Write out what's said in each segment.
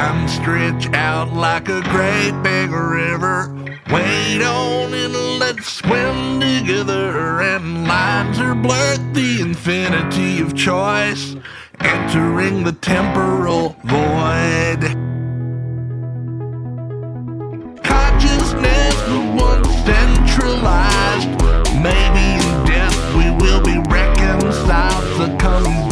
Time stretched out like a great big river. Wait on and let's swim together. And lines are blurred, the infinity of choice. Entering the temporal void. Consciousness once centralized. Maybe in death we will be reconciled. So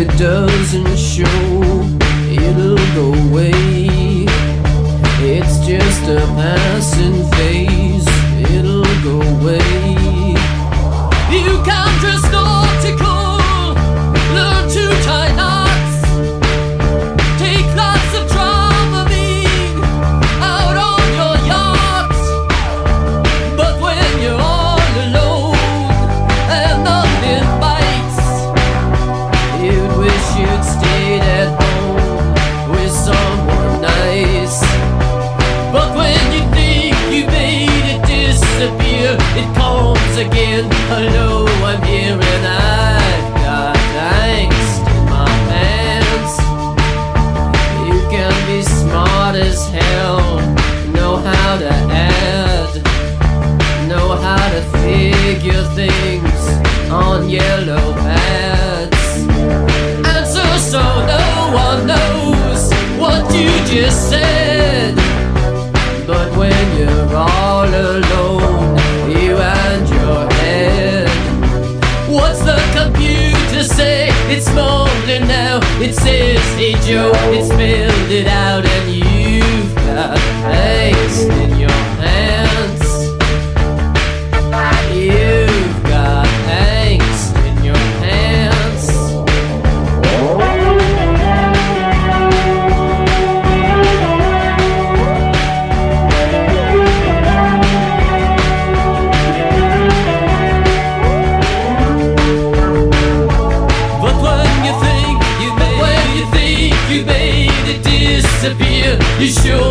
it doesn't show, it'll go away. It's just a passing phase, it'll go away. Things on yellow pads. Answer so no one knows what you just said. But when you're all alone, you and your head. What's the computer say? It's smoldering now. It says, hey Joe, it spelled it out, and you've got angst disappear,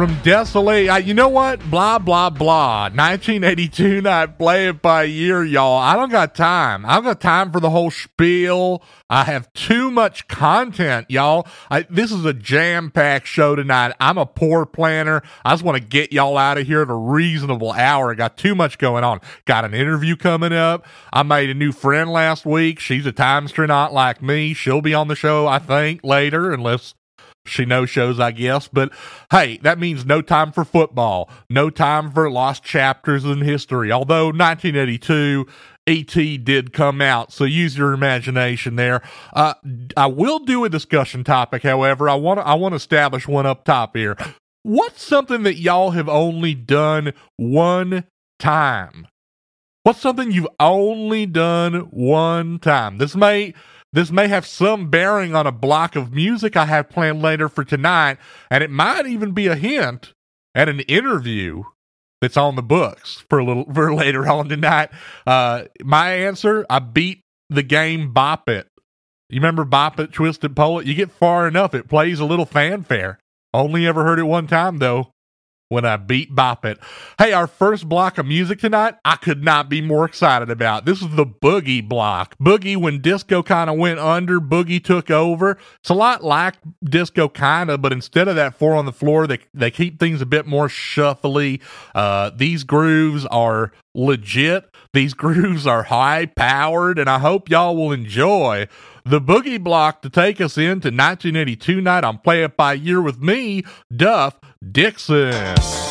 from Desolate. Uh, you know what? Blah, blah, blah. 1982 night play it by year, y'all. I don't got time. I don't got time for the whole spiel. I have too much content, y'all. I, this is a jam packed show tonight. I'm a poor planner. I just want to get y'all out of here at a reasonable hour. I got too much going on. Got an interview coming up. I made a new friend last week. She's a time astronaut like me. She'll be on the show, I think, later, unless she no shows, I guess. But hey, that means no time for football, no time for lost chapters in history. Although 1982, ET did come out, so use your imagination there. Uh, I will do a discussion topic, however. I want I want to establish one up top here. What's something that y'all have only done one time? What's something you've only done one time? This may this may have some bearing on a block of music I have planned later for tonight, and it might even be a hint at an interview that's on the books for a little for later on tonight. Uh, my answer: I beat the game Bop It. You remember Bop It, Twisted Poet? You get far enough, it plays a little fanfare. Only ever heard it one time though when I beat Bop It. Hey, our first block of music tonight, I could not be more excited about. This is the Boogie block. Boogie, when disco kind of went under, Boogie took over. It's a lot like disco, kind of, but instead of that four on the floor, they, they keep things a bit more shuffly. Uh, these grooves are legit. These grooves are high powered, and I hope y'all will enjoy the boogie block to take us into 1982 night on Play It By Year with me, Duff Dixon.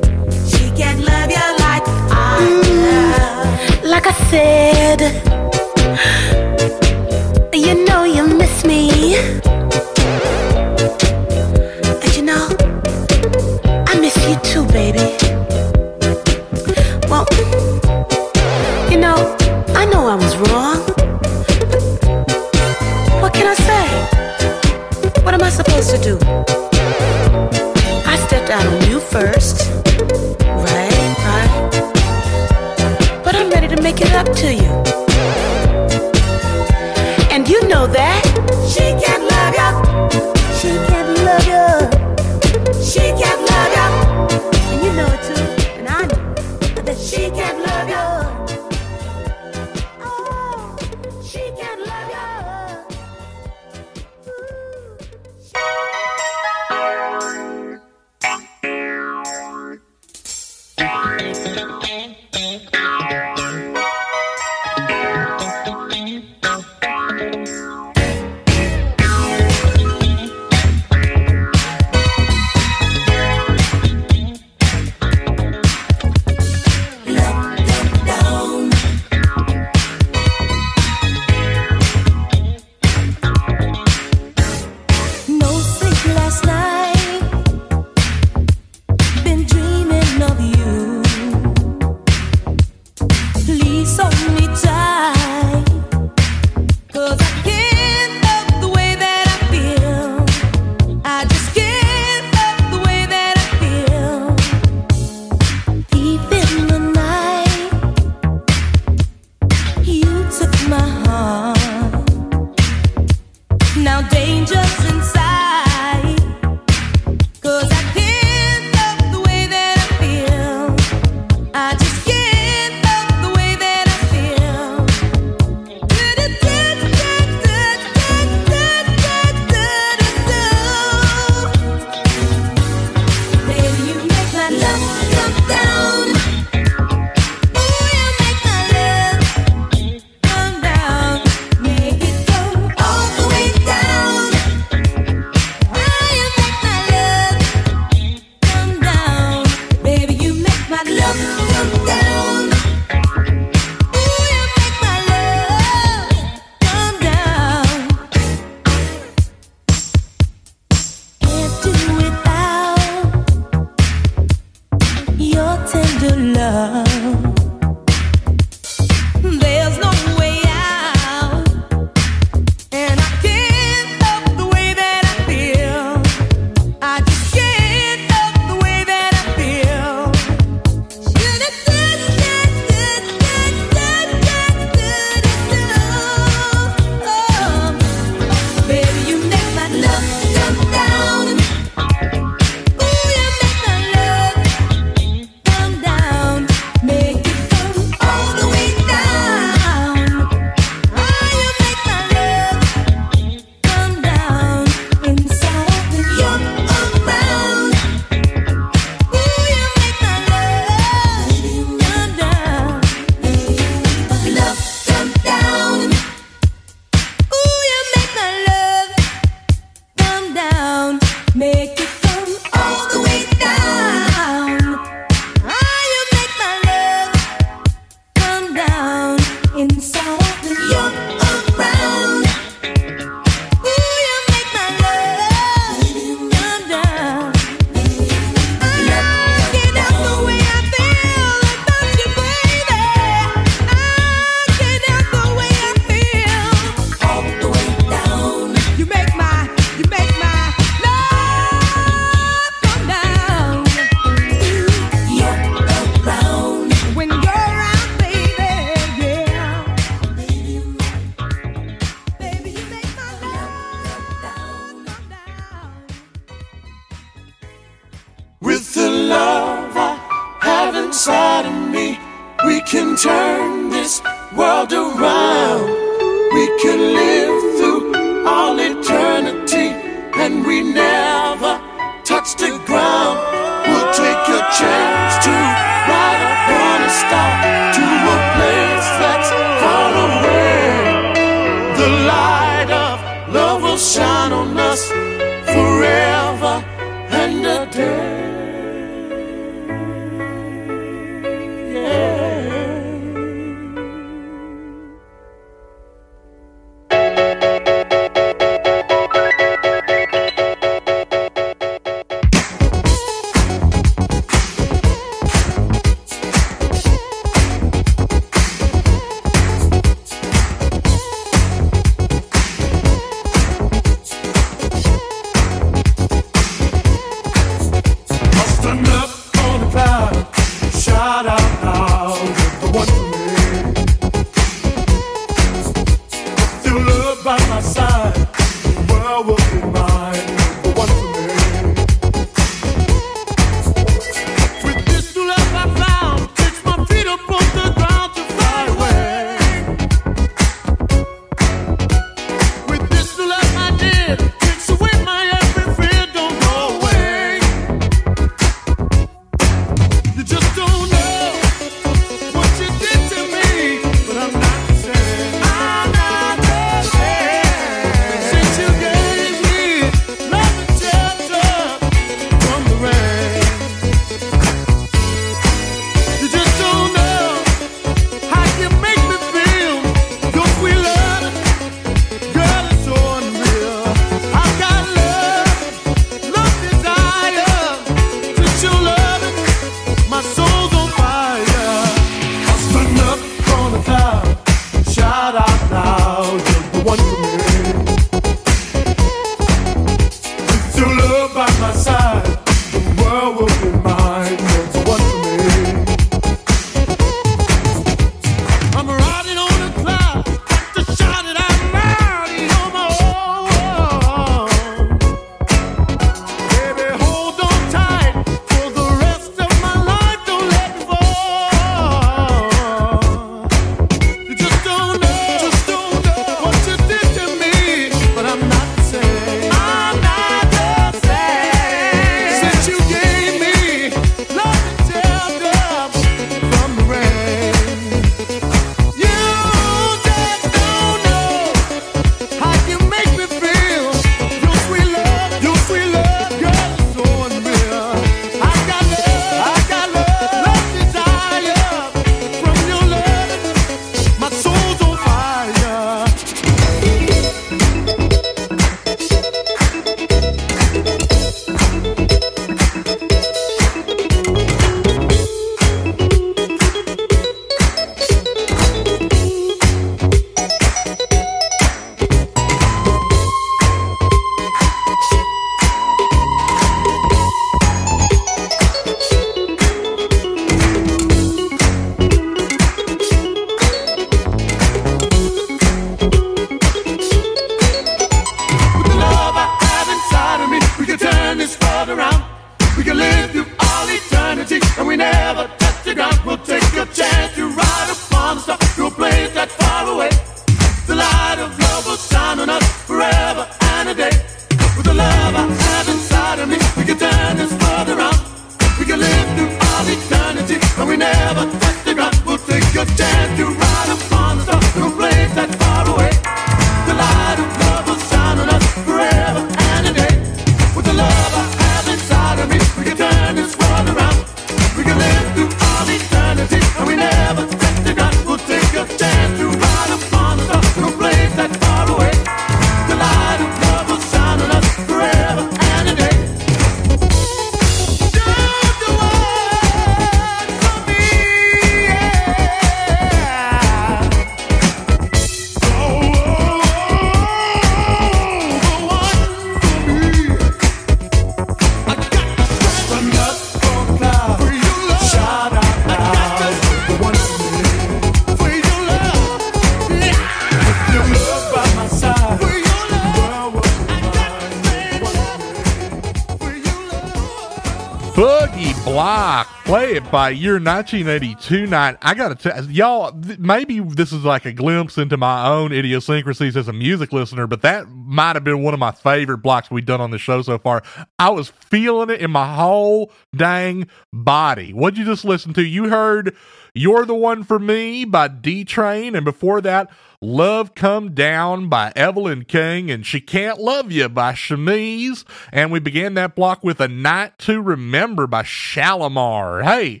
Year 1982 night. I gotta tell y'all, th- maybe this is like a glimpse into my own idiosyncrasies as a music listener, but that might have been one of my favorite blocks we've done on the show so far. I was feeling it in my whole dang body. What'd you just listen to? You heard You're the One for Me by D Train, and before that, Love Come Down by Evelyn King and She Can't Love You by Chemise. And we began that block with A Night to Remember by Shalimar. Hey,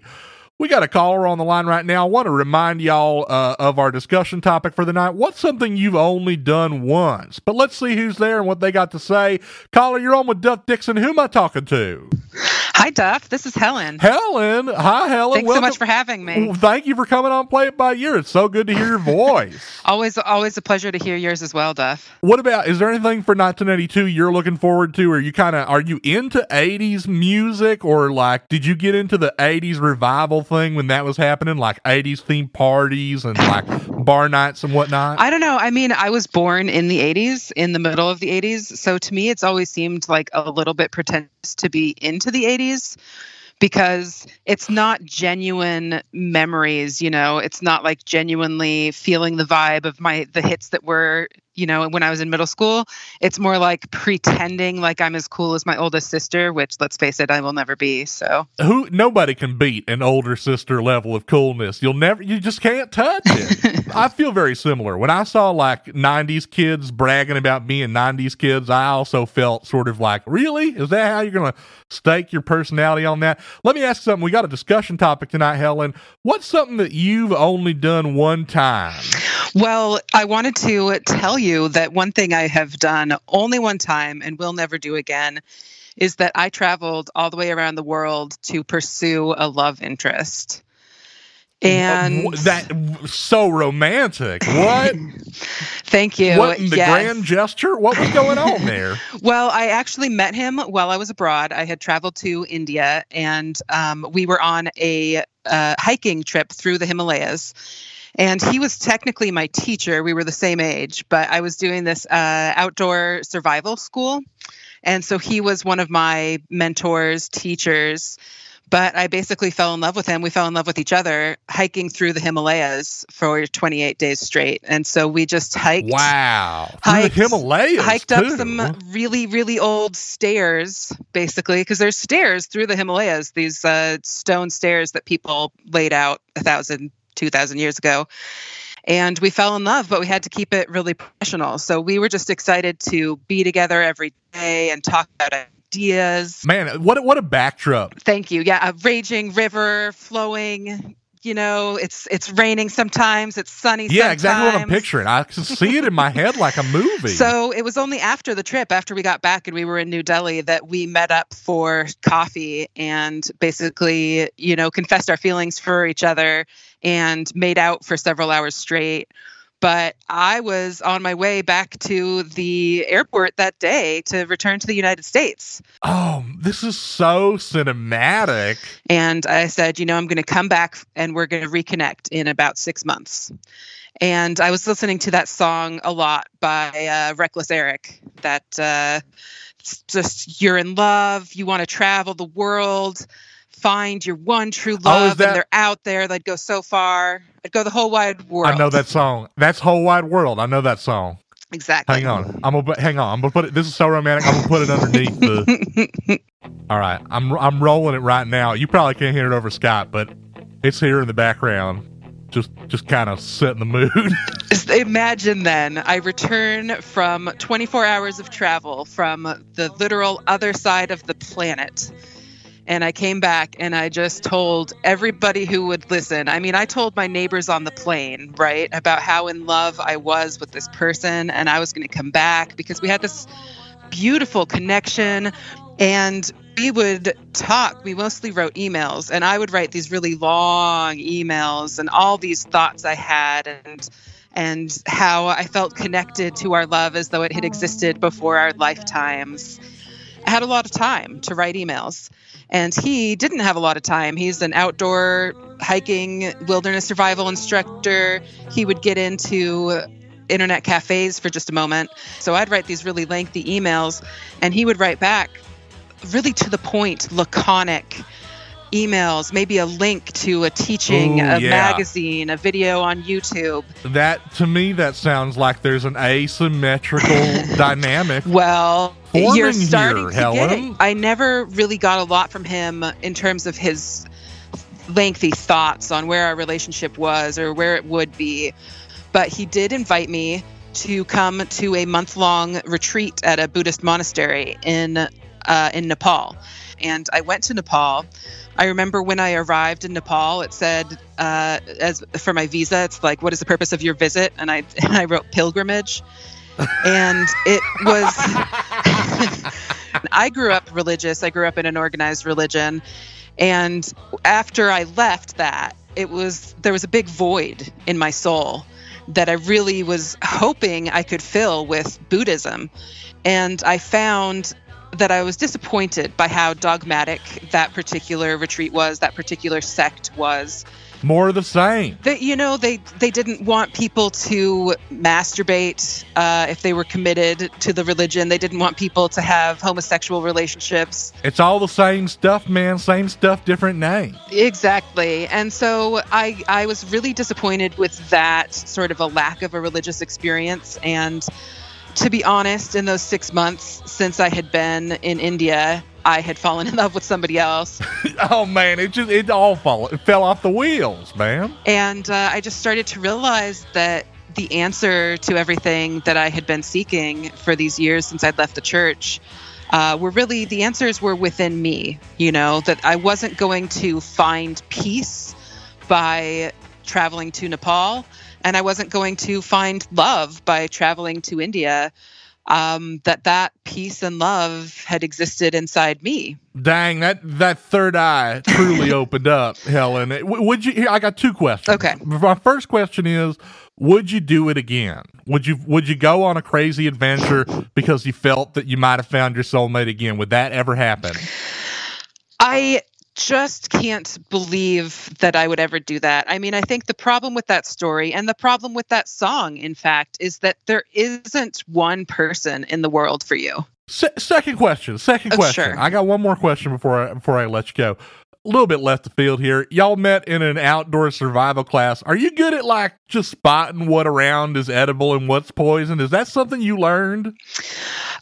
we got a caller on the line right now. I want to remind y'all uh, of our discussion topic for the night. What's something you've only done once? But let's see who's there and what they got to say. Caller, you're on with Duff Dixon. Who am I talking to? Hi, Duff. This is Helen. Helen. Hi, Helen. Thanks so much for having me. Thank you for coming on Play It By Year. It's so good to hear your voice. Always, always a pleasure to hear yours as well, Duff. What about is there anything for 1982 you're looking forward to? Are you kind of are you into 80s music or like did you get into the 80s revival thing when that was happening, like 80s themed parties and like bar nights and whatnot? I don't know. I mean, I was born in the 80s, in the middle of the 80s. So to me, it's always seemed like a little bit pretentious to be into the 80s because it's not genuine memories, you know, it's not like genuinely feeling the vibe of my the hits that were, you know, when I was in middle school. It's more like pretending like I'm as cool as my oldest sister, which let's face it, I will never be. So Who nobody can beat an older sister level of coolness. You'll never you just can't touch it. I feel very similar. When I saw like 90s kids bragging about being 90s kids, I also felt sort of like, "Really? Is that how you're going to stake your personality on that?" Let me ask something. We got a discussion topic tonight, Helen. What's something that you've only done one time? Well, I wanted to tell you that one thing I have done only one time and will never do again is that I traveled all the way around the world to pursue a love interest. And Uh, that so romantic. What? thank you. what in the Yes. grand gesture? What was going on there? Well, I actually met him while I was abroad. I had traveled to India and um, we were on a uh, hiking trip through the Himalayas. And he was technically my teacher. We were the same age, but I was doing this uh, outdoor survival school. And so he was one of my mentors, teachers. But I basically fell in love with him. We fell in love with each other hiking through the Himalayas for 28 days straight. And so we just hiked Wow. Through Hiked- the Himalayas. hiked up too. some really really old stairs basically because there's stairs through the himalayas these uh, stone stairs that people laid out a thousand two thousand years ago and we fell in love but we had to keep it really professional. So we were just excited to be together every day and talk about ideas. Man, what a- what a backdrop. thank you. Yeah a raging river flowing you know it's it's raining sometimes it's sunny Yeah, exactly what I'm picturing. I can see it in my head like a movie. So it was only after the trip, after we got back and we were in New Delhi, that we met up for coffee and basically, you know, confessed our feelings for each other and made out for several hours straight. But I was on my way back to the airport that day to return to the United States. oh, this is so cinematic. And I said, you know, I'm going to come back and we're going to reconnect in about six months. And I was listening to that song a lot by uh, Reckless Eric that uh, just you're in love, you want to travel the world, find your one true Oh, love, that- and they're out there. They'd go so far. I'd go the whole wide world. I know that song. That's whole wide world. I know that song. exactly. Hang on. I'm gonna hang on. I'm gonna put it. This is so romantic. I'm gonna put it underneath the. All right. I'm I'm rolling it right now. You probably can't hear it over Skype, but it's here in the background. Just just kind of setting the mood. Imagine then I return from 24 hours of travel from the literal other side of the planet. And I came back and I just told everybody who would listen. I mean, I told my neighbors on the plane, right, about how in love I was with this person and I was going to come back because we had this beautiful connection and we would talk. We mostly wrote emails, and I would write these really long emails and all these thoughts I had and and how I felt connected to our love as though it had existed before our lifetimes. I had a lot of time to write emails, and he didn't have a lot of time. He's an outdoor hiking wilderness survival instructor. He would get into internet cafes for just a moment. So I'd write these really lengthy emails, and he would write back really to the point, laconic, emails, maybe a link to a teaching, Ooh, a yeah. magazine, a video on YouTube. That to me, that sounds like there's an asymmetrical dynamic. Well, you're here, starting to get Helen. it. I never really got a lot from him in terms of his lengthy thoughts on where our relationship was or where it would be. But he did invite me to come to a month long retreat at a Buddhist monastery in uh, in Nepal. And I went to Nepal. I remember when I arrived in Nepal, it said, uh, as for my visa, it's like, "What is the purpose of your visit?" And I and I wrote pilgrimage, and it was. I grew up religious. I grew up in an organized religion, and after I left that, it was there was a big void in my soul that I really was hoping I could fill with Buddhism. And I found that I was disappointed by how dogmatic that particular retreat was, that particular sect was. More of the same. That you know, they they didn't want people to masturbate uh, if they were committed to the religion. They didn't want people to have homosexual relationships. It's all the same stuff, man. Same stuff, different name. Exactly. And so I I was really disappointed with that sort of a lack of a religious experience and to be honest, in those 6 months since I had been in India, I had fallen in love with somebody else. Oh man, it just it all fall it fell off the wheels, man. And uh, I just started to realize that the answer to everything that I had been seeking for these years since I'd left the church uh, were really the answers were within me. You know, that I wasn't going to find peace by traveling to Nepal, and I wasn't going to find love by traveling to India. Um, that that peace and love had existed inside me. Dang, that that third eye truly opened up, Helen. Would you? Here, I got two questions. Okay. My first question is: Would you do it again? Would you? Would you go on a crazy adventure because you felt that you might have found your soulmate again? Would that ever happen? I just can't believe that I would ever do that. I mean, I think the problem with that story and the problem with that song, in fact, is that there isn't one person in the world for you. Se- second question. Second Oh, question. sure. I got one more question before I, before I let you go. A little bit left the field here. Y'all met in an outdoor survival class. Are you good at like just spotting what around is edible and what's poison? Is that something you learned?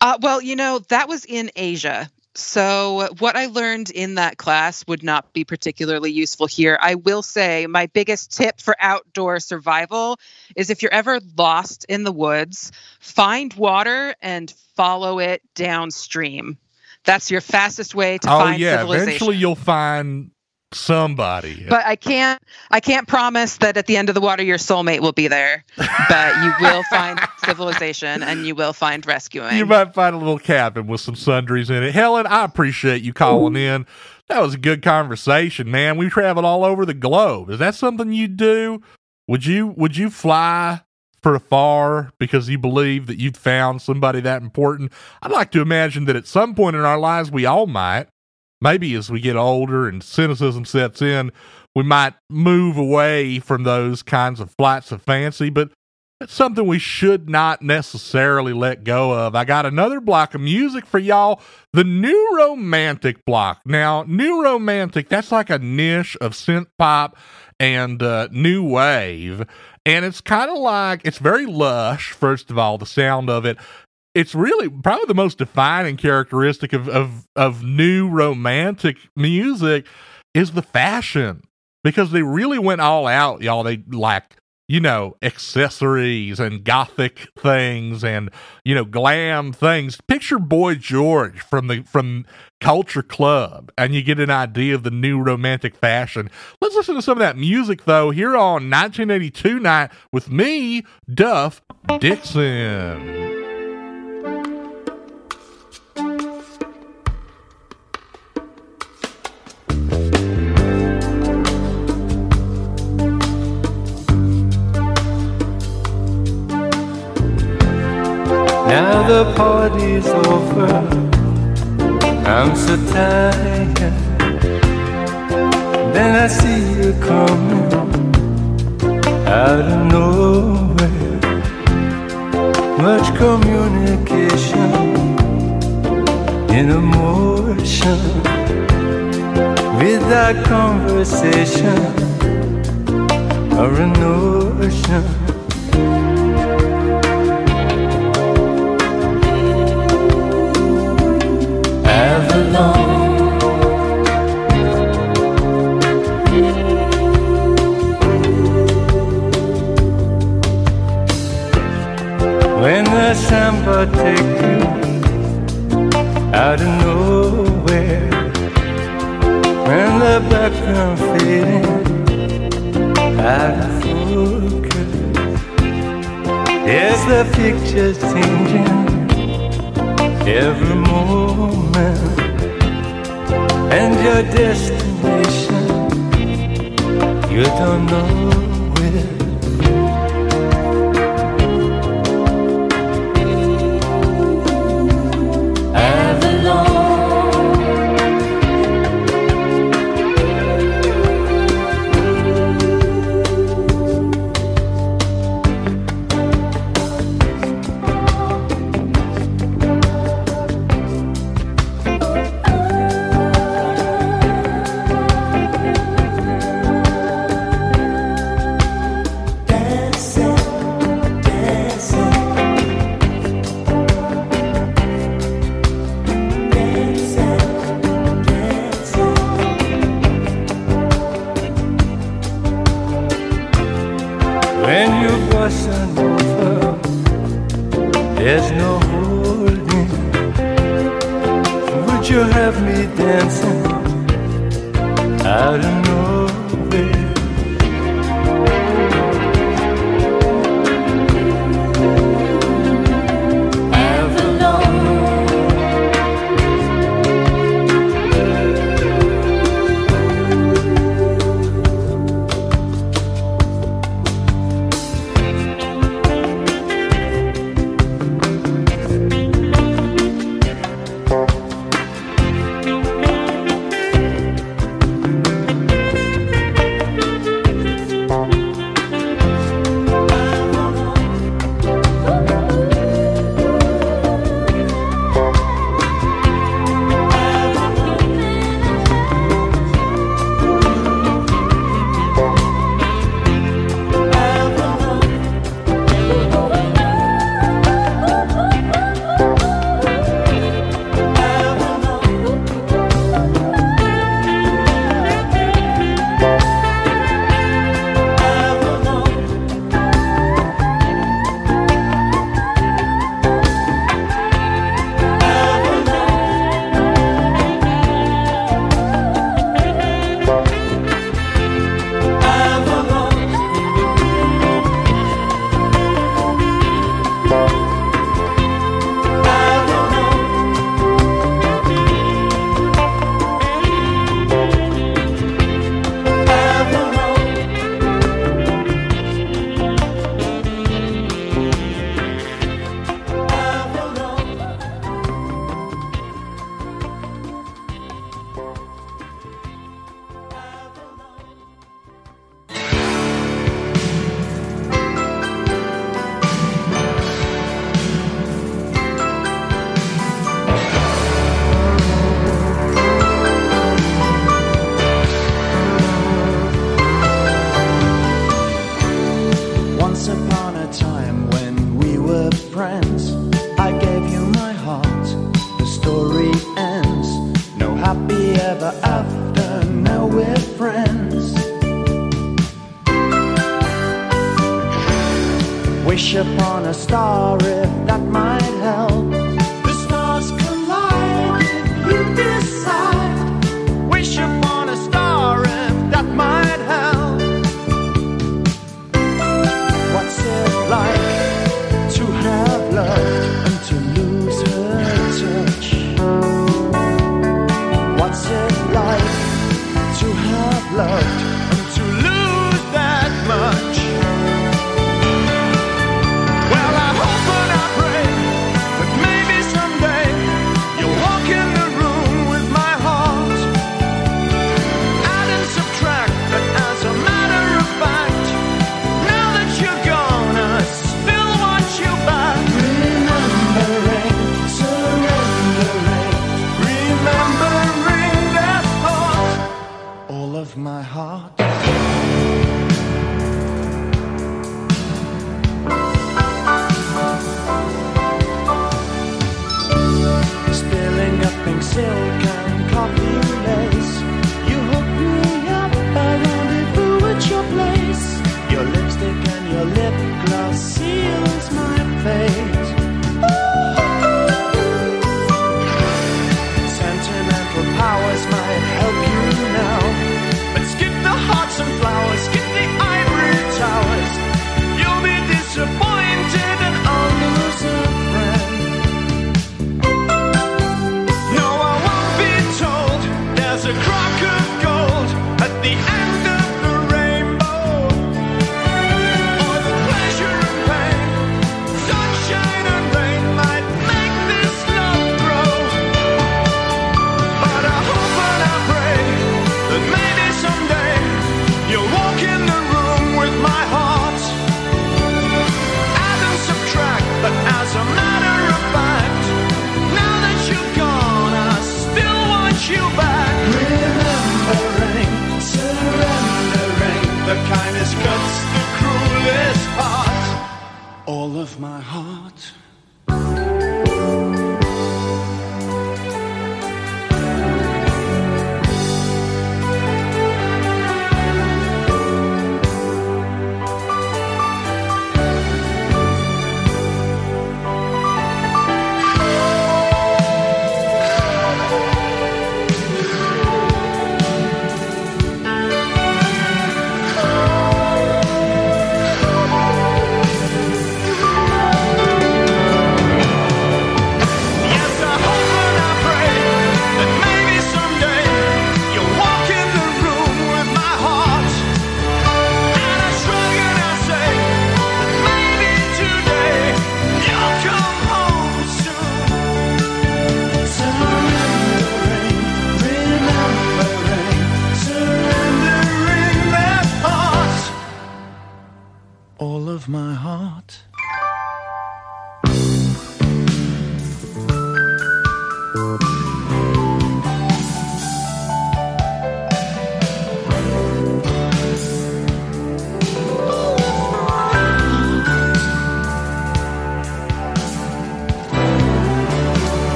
Uh, well, you know, that was in Asia. So, what I learned in that class would not be particularly useful here. I will say my biggest tip for outdoor survival is if you're ever lost in the woods, find water and follow it downstream. That's your fastest way to oh find yeah, civilization. eventually you'll find somebody. but I can't I can't promise that at the end of the water your soulmate will be there. But you will find civilization and you will find rescuing. you might find a little cabin with some sundries in it. Helen, I appreciate you calling in. That was a good conversation, man. We traveled all over the globe. Is that something you do? Would you would you fly for far because you believe that you'd found somebody that important? I'd like to imagine that at some point in our lives we all might. Maybe as we get older and cynicism sets in, we might move away from those kinds of flights of fancy, but it's something we should not necessarily let go of. I got another block of music for y'all. The New Romantic block. Now, New Romantic, that's like a niche of synth pop and uh, new wave. And it's kind of like, it's very lush, first of all, the sound of it. It's really probably the most defining characteristic of, of, of new romantic music is the fashion because they really went all out, y'all. They like you know, accessories and gothic things and, you know, glam things. Picture Boy George from the from Culture Club and you get an idea of the new romantic fashion. Let's listen to some of that music though here on 1982 night with me, Duff Dixon. Now the party's over. I'm so tired. Then I see you coming out of nowhere. Much communication in emotion. Without conversation or an ocean. December take you out of nowhere when the background fading out of focus. There's the picture changing every moment and your destination. You don't know where.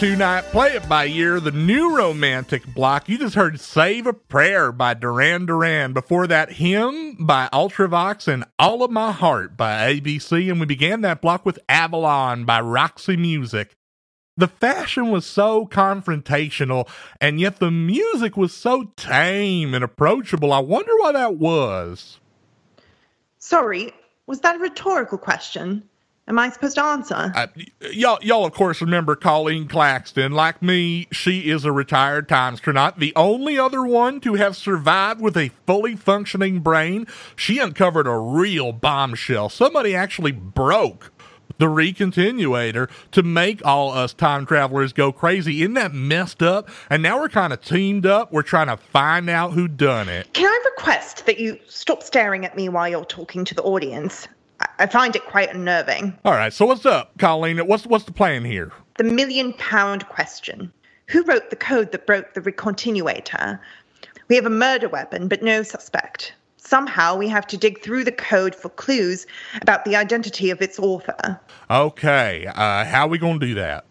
1982 night, play it by year, the new romantic block. You just heard Save a Prayer by Duran Duran. Before that, Hymn by Ultravox and All of My Heart by ABC. And we began that block with Avalon by Roxy Music. The fashion was so confrontational, and yet the music was so tame and approachable. I wonder why that was. Sorry, was that a rhetorical question? Am I supposed to answer? Uh, y'all, y'all, of course, remember Colleen Claxton. Like me, she is a retired time astronaut, the only other one to have survived with a fully functioning brain. She uncovered a real bombshell. Somebody actually broke the recontinuator to make all us time travelers go crazy. Isn't that messed up? And now we're kind of teamed up. We're trying to find out who done it. Can I request that you stop staring at me while you're talking to the audience? I- find it quite unnerving. All right, so what's up, Colleen? What's what's the plan here? The million pound question Who wrote the code that broke the recontinuator? We have a murder weapon, but no suspect. Somehow we have to dig through the code for clues about the identity of its author. Okay, uh, how are we gonna do that?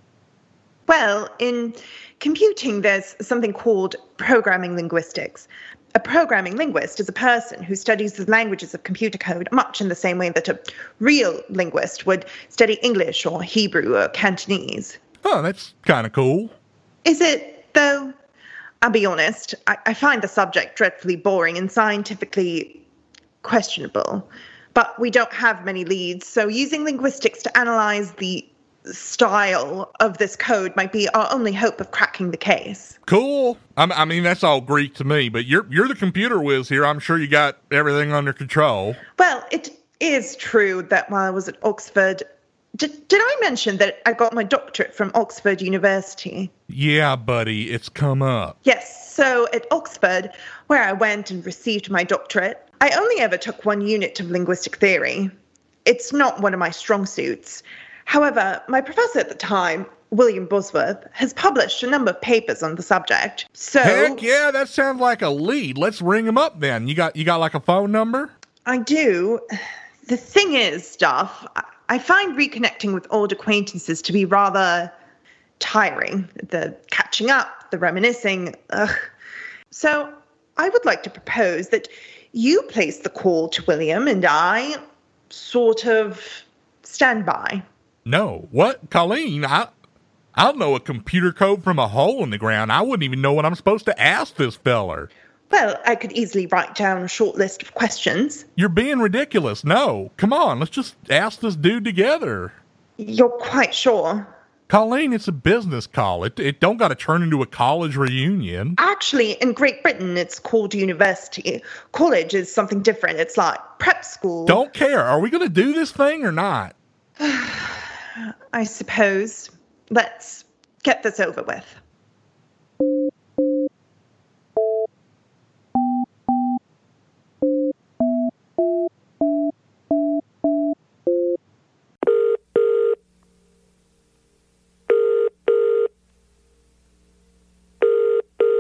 Well, in computing, there's something called programming linguistics. A programming linguist is a person who studies the languages of computer code much in the same way that a real linguist would study English or Hebrew or Cantonese. Oh, that's kind of cool. Is it, though? I'll be honest, I, I find the subject dreadfully boring and scientifically questionable. But we don't have many leads, so using linguistics to analyze the style of this code might be our only hope of cracking the case. Cool. I'm, I mean, that's all Greek to me. But you're you're the computer whiz here. I'm sure you got everything under control. Well, it is true that while I was at Oxford, did, did I mention that I got my doctorate from Oxford University? Yeah, buddy, it's come up. Yes, so at Oxford, where I went and received my doctorate, I only ever took one unit of linguistic theory. It's not one of my strong suits. However, my professor at the time, William Bosworth, has published a number of papers on the subject. So Heck yeah, that sounds like a lead. Let's ring him up then. You got you got like a phone number? I do. The thing is, Duff, I- I find reconnecting with old acquaintances to be rather tiring. The catching up, the reminiscing. Ugh. So I would like to propose that you place the call to William and I sort of stand by. No. What? Colleen, I I don't know a computer code from a hole in the ground. I wouldn't even know what I'm supposed to ask this feller. Well, I could easily write down a short list of questions. You're being ridiculous. No. Come on, let's just ask this dude together. You're quite sure? Colleen, it's a business call. It it don't gotta turn into a college reunion. Actually, in Great Britain, it's called university. College is something different. It's like prep school. Don't care. Are we gonna do this thing or not? I suppose. Let's get this over with.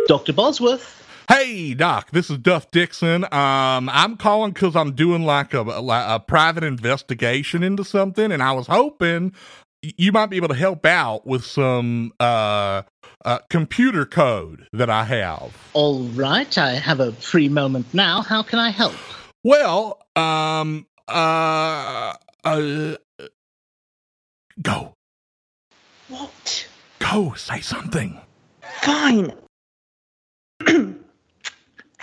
Dr. Bosworth. Hey, Doc, this is Duff Dixon. Um, I'm calling because I'm doing like a, a, a private investigation into something, and I was hoping you might be able to help out with some uh, uh, computer code that I have. All right, I have a free moment now. How can I help? Well, um, uh, uh, go, What? go, say something. Fine.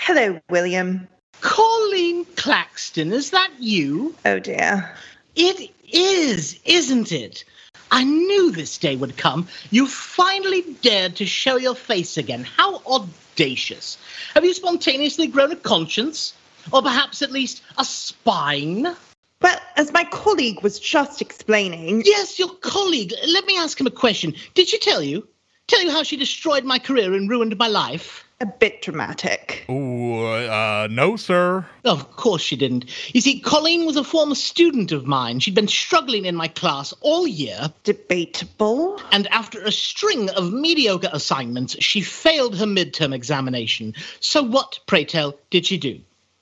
Hello, William. Colleen Claxton, is that you? Oh dear. It is, isn't it? I knew this day would come. You finally dared to show your face again. How audacious. Have you spontaneously grown a conscience? Or perhaps at least a spine? Well, as my colleague was just explaining, Yes, your colleague. Let me ask him a question. Did she tell you? Tell you how she destroyed my career and ruined my life? A bit dramatic. Ooh, uh, no, sir. Of course she didn't. You see, Colleen was a former student of mine. She'd been struggling in my class all year, Debatable. and after a string of mediocre assignments, she failed her midterm examination. So what, pray tell, did she do?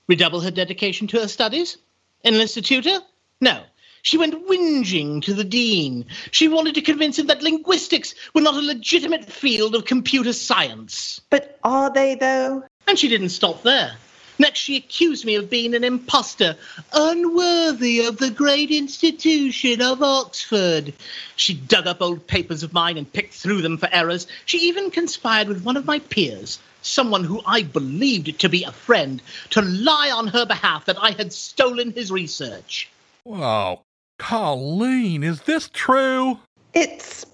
Redouble her dedication to her studies? Enlist a tutor? No. She went whinging to the dean. She wanted to convince him that linguistics were not a legitimate field of computer science. But are they, though? And she didn't stop there. Next, she accused me of being an impostor, unworthy of the great institution of Oxford. She dug up old papers of mine and picked through them for errors. She even conspired with one of my peers, someone who I believed to be a friend, to lie on her behalf that I had stolen his research. Whoa. Colleen, is this true? It's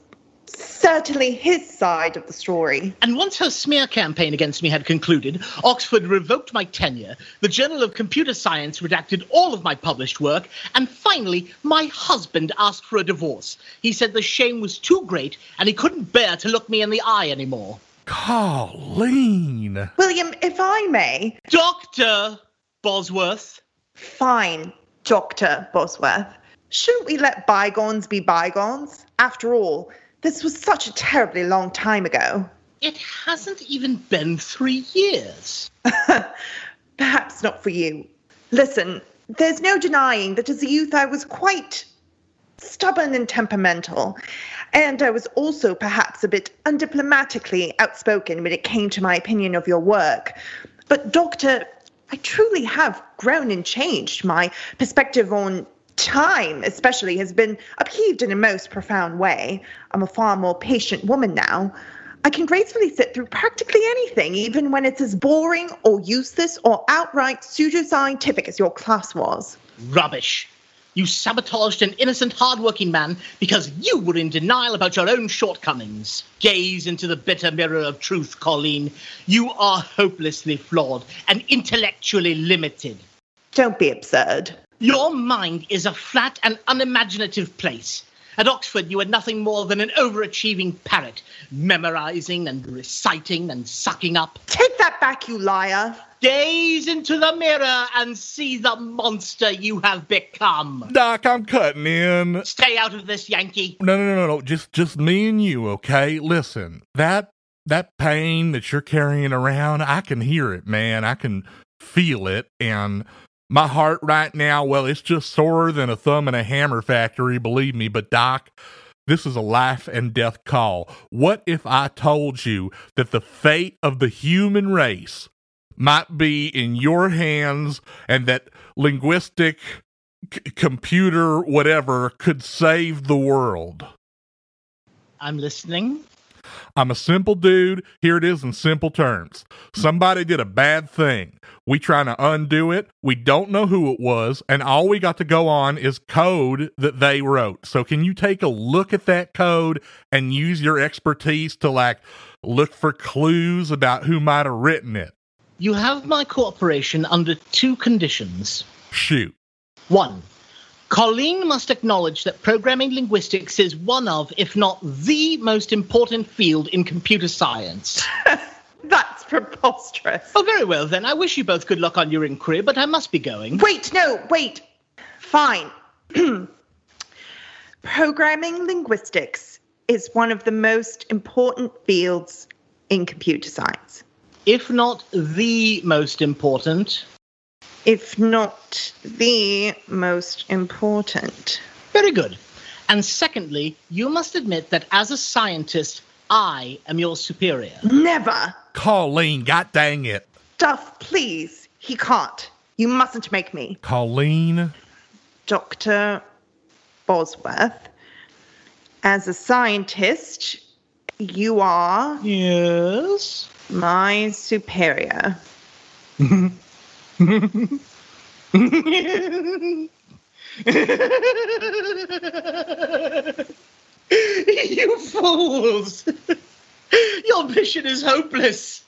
certainly his side of the story. And once her smear campaign against me had concluded, Oxford revoked my tenure, the Journal of Computer Science redacted all of my published work, and finally, my husband asked for a divorce. He said the shame was too great and he couldn't bear to look me in the eye anymore. Colleen. William, if I may. Dr. Bosworth. Fine, Dr. Bosworth. Shouldn't we let bygones be bygones? After all, this was such a terribly long time ago. It hasn't even been three years. Perhaps not for you. Listen, there's no denying that as a youth I was quite stubborn and temperamental. And I was also perhaps a bit undiplomatically outspoken when it came to my opinion of your work. But, Doctor, I truly have grown and changed. My perspective on time, especially, has been upheaved in a most profound way. I'm a far more patient woman now. I can gracefully sit through practically anything, even when it's as boring or useless or outright pseudoscientific as your class was. Rubbish. You sabotaged an innocent, hard-working man because you were in denial about your own shortcomings. Gaze into the bitter mirror of truth, Colleen. You are hopelessly flawed and intellectually limited. Don't be absurd. Your mind is a flat and unimaginative place. At Oxford, you were nothing more than an overachieving parrot, memorizing and reciting and sucking up. Take that back, you liar. Gaze into the mirror and see the monster you have become. Doc, I'm cutting in. Stay out of this, Yankee. No, no, no, no, no. Just, just me and you, okay? Listen, that, that pain that you're carrying around, I can hear it, man. I can feel it, and my heart right now, well, it's just sorer than a thumb in a hammer factory, believe me. But, Doc, this is a life and death call. What if I told you that the fate of the human race might be in your hands and that linguistic, c- computer, whatever could save the world? I'm listening. I'm a simple dude. Here it is in simple terms. Somebody did a bad thing. We trying to undo it. We don't know who it was, and all we got to go on is code that they wrote. So can you take a look at that code and use your expertise to like look for clues about who might have written it? You have my cooperation under two conditions. Shoot. One, Colleen must acknowledge that programming linguistics is one of, if not the most important field in computer science. That's preposterous. Oh, very well then. I wish you both good luck on your inquiry, but I must be going. Wait, no, wait. Fine. Programming linguistics is one of the most important fields in computer science, If not the most important. If not the most important. Very good. And secondly, you must admit that as a scientist, I am your superior. Never. Colleen, god dang it. Duff, please. He can't. You mustn't make me. Colleen. Dr. Bosworth, as a scientist, you are Yes. my superior. you fools! Your mission is hopeless.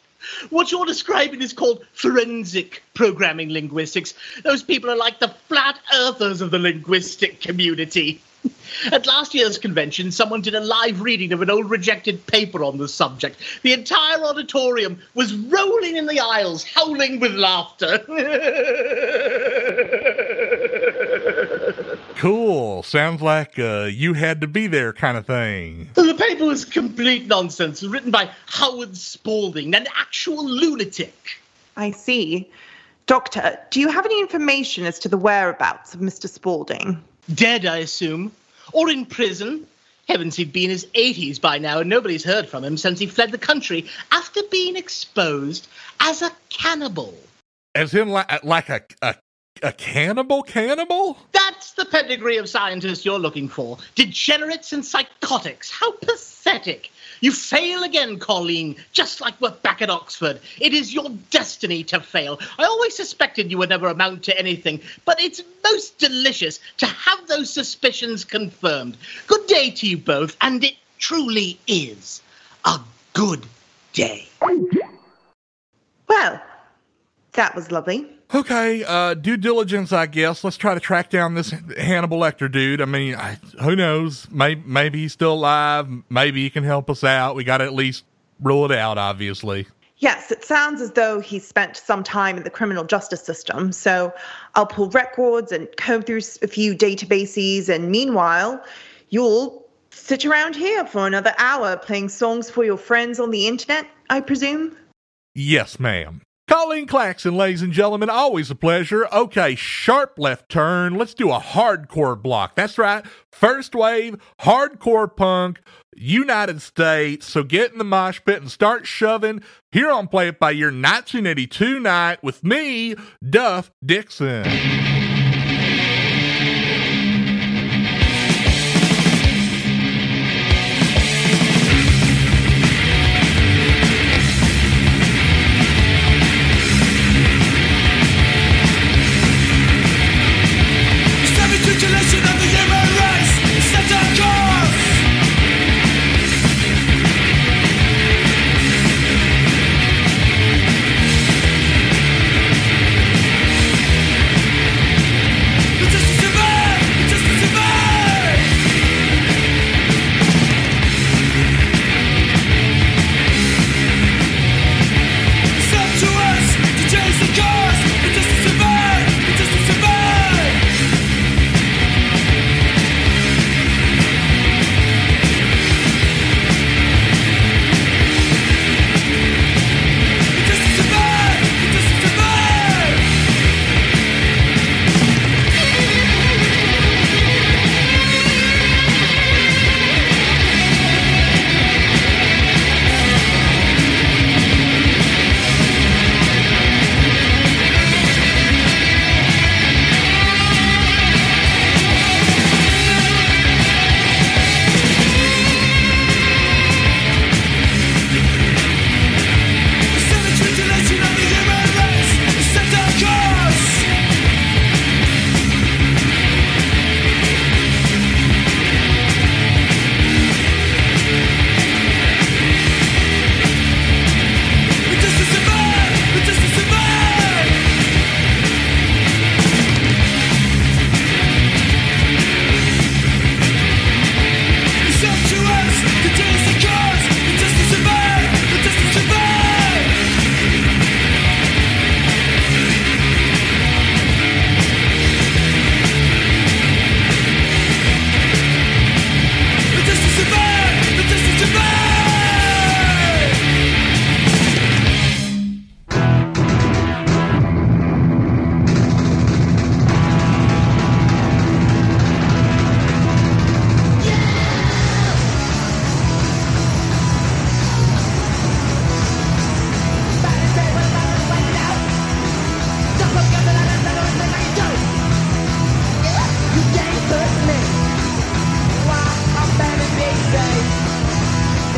What you're describing is called forensic programming linguistics. Those people are like the flat earthers of the linguistic community. At last year's convention, someone did a live reading of an old rejected paper on the subject. The entire auditorium was rolling in the aisles, howling with laughter. Cool. Sounds like uh, you had to be there kind of thing. The paper was complete nonsense, written by Howard Spaulding, an actual lunatic. I see. Doctor, do you have any information as to the whereabouts of Mr. Spaulding? Dead, I assume. Or in prison. Heavens, he'd be in his 80s by now, and nobody's heard from him since he fled the country after being exposed as a cannibal. As in, like, uh, like a, a, a cannibal cannibal? That's the pedigree of scientists you're looking for. Degenerates and psychotics. How pathetic. You fail again, Colleen, just like we're back at Oxford. It is your destiny to fail. I always suspected you would never amount to anything, but it's most delicious to have those suspicions confirmed. Good day to you both, and it truly is a good day. Well, that was lovely. Okay, uh, due diligence, I guess. Let's try to track down this Hannibal Lecter dude. I mean, I, who knows? Maybe, maybe he's still alive. Maybe he can help us out. We got to at least rule it out, obviously. Yes, it sounds as though he spent some time in the criminal justice system. So I'll pull records and comb through a few databases. And meanwhile, you'll sit around here for another hour playing songs for your friends on the internet, I presume? Yes, ma'am. Colleen Claxton, ladies and gentlemen, always a pleasure. Okay, sharp left turn. Let's do a hardcore block. That's right. First wave, hardcore punk, United States. So get in the mosh pit and start shoving here on Play It By Year 1982 night with me, Duff Dixon.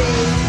Thank you.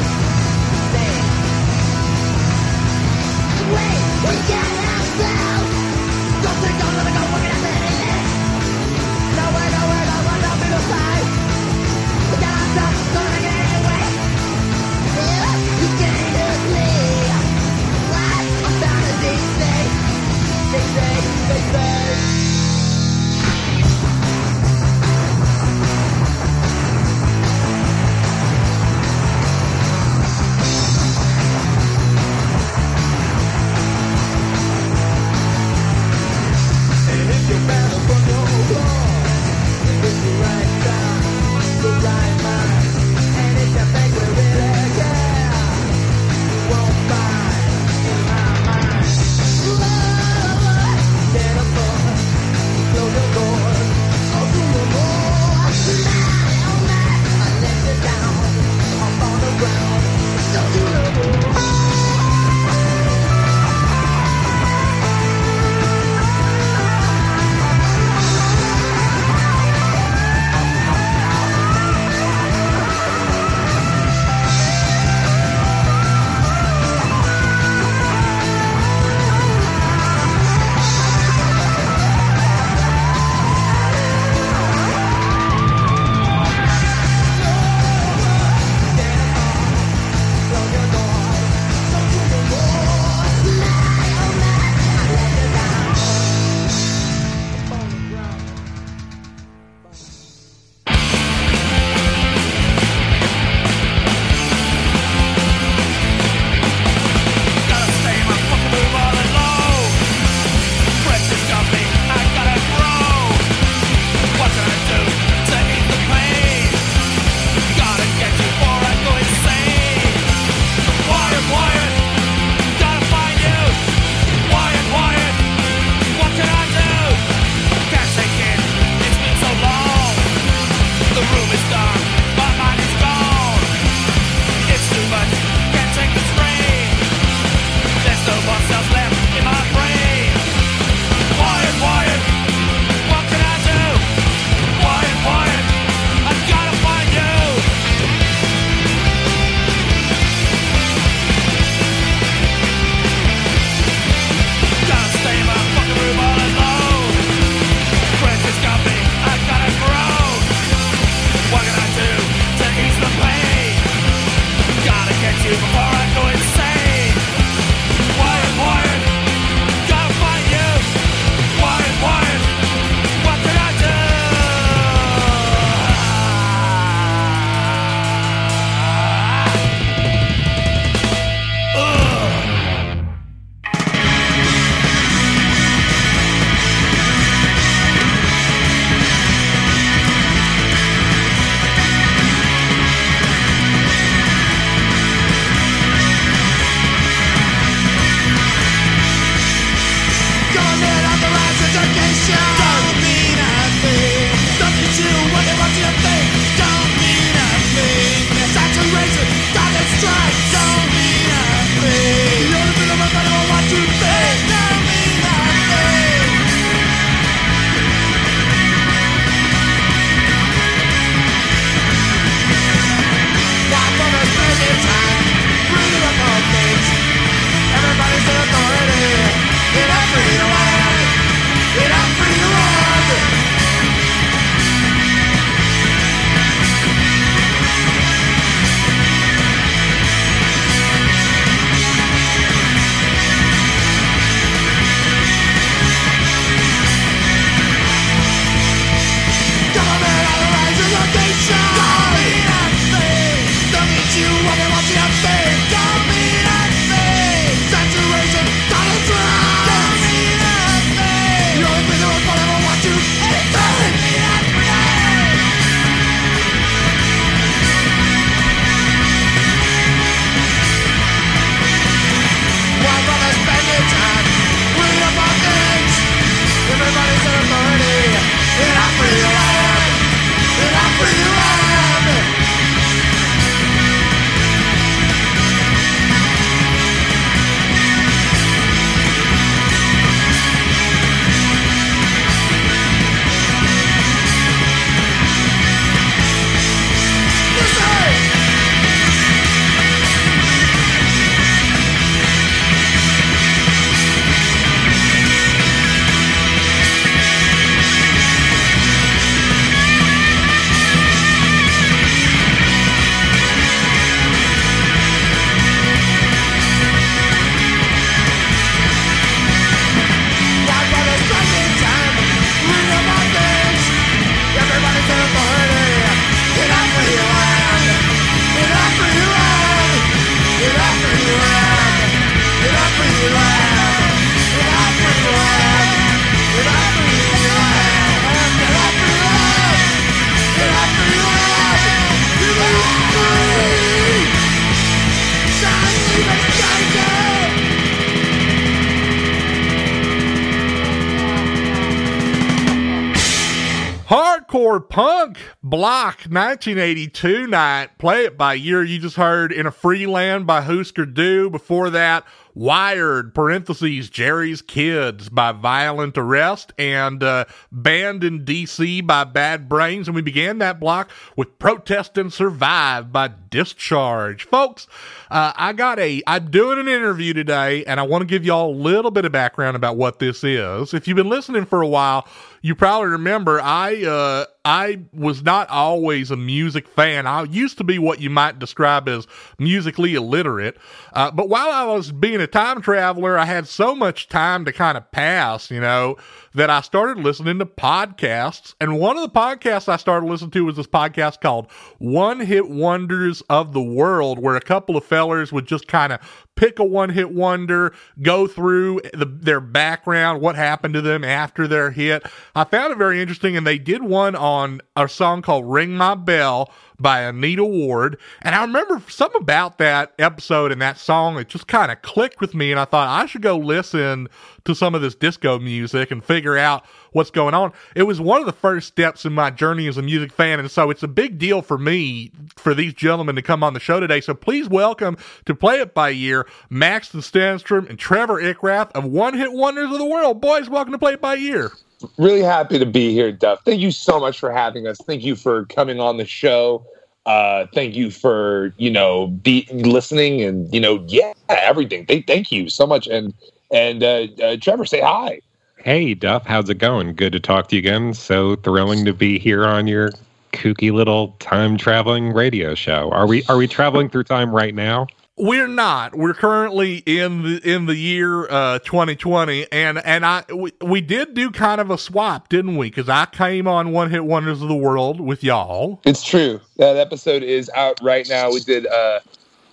1982 night. Play it by year. You just heard In a Free Land by Husker Du. Before that, Wired, parentheses, Jerry's Kids by Violent Arrest and uh, Banned in DC by Bad Brains. And we began that block with Protest and Survive by Discharge. Folks, uh, I got a, I'm doing an interview today and I want to give y'all a little bit of background about what this is. If you've been listening for a while, you probably remember I uh, I was not always a music fan. I used to be what you might describe as musically illiterate. Uh, but while I was being a time traveler, I had so much time to kind of pass, you know, that I started listening to podcasts. And one of the podcasts I started listening to was this podcast called One Hit Wonders of the World, where a couple of fellers would just kind of pick a one hit wonder, go through the, their background, what happened to them after their hit. I found it very interesting, and they did one on a song called Ring My Bell by Anita Ward. And I remember something about that episode and that song, it just kind of clicked with me, and I thought I should go listen to some of this disco music and figure out what's going on. It was one of the first steps in my journey as a music fan, and so it's a big deal for me for these gentlemen to come on the show today. So please welcome to Play It By Year, Max Stenstrom and Trevor Ickrath of One Hit Wonders of the World. Boys, welcome to Play It By Year. Really happy to be here, Duff. Thank you so much for having us. Thank you for coming on the show. Uh, thank you for you know be listening and you know yeah everything. Thank thank you so much and and uh, uh, Trevor say hi. Hey Duff, how's it going? Good to talk to you again. So thrilling to be here on your kooky little time traveling radio show. Are we are we traveling through time right now? We're not. We're currently in the in the year uh, 2020, and and I we, we did do kind of a swap, didn't we? Because I came on One Hit Wonders of the World with y'all. It's true. That episode is out right now. We did a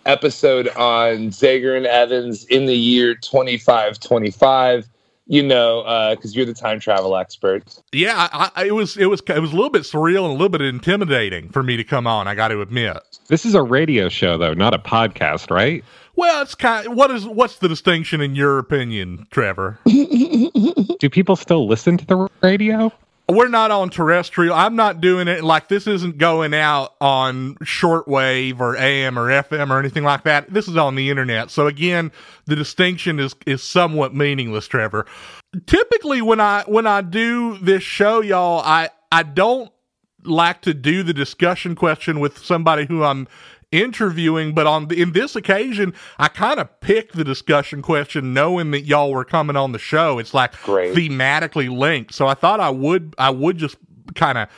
episode on Zager and Evans in the year 2525 you know, because uh, you're the time travel expert. Yeah, I, I, it was it was it was a little bit surreal and a little bit intimidating for me to come on. I got to admit. This is a radio show, though, not a podcast, right? Well, it's kind. Of, what is what's the distinction in your opinion, Trevor? Do people still listen to the radio? We're not on terrestrial. I'm not doing it like this isn't going out on shortwave or AM or FM or anything like that. This is on the internet. So again, the distinction is is somewhat meaningless, Trevor. Typically when I when I do this show, y'all, I I don't like to do the discussion question with somebody who I'm interviewing, but on the, in this occasion, I kind of picked the discussion question knowing that y'all were coming on the show. It's like Great. thematically linked. So I thought I would I would just kind of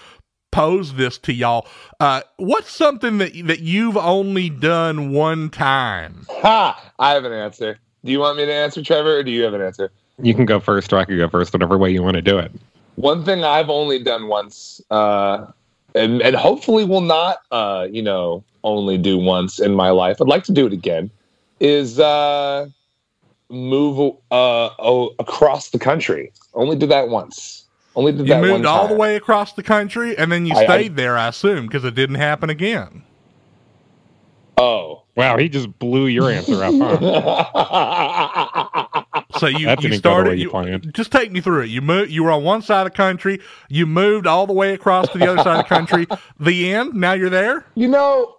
pose this to y'all. Uh, what's something that that you've only done one time? Ha! I have an answer. Do you want me to answer, Trevor, or do you have an answer? You can go first, or I can go first, whatever way you want to do it. One thing I've only done once, uh, and and hopefully will not, uh, you know, only do once in my life. I'd like to do it again. Is uh, move uh, oh, across the country. Only did that once. Only did You that You moved one all the way across the country, and then you I- I- stayed there. I assume because it didn't happen again. Oh. Wow, he just blew your answer up, huh? So you you didn't go the started. you You, just take me through it. You moved. You were on one side of the country. You moved all the way across to the other side of the country. The end. Now you're there. You know,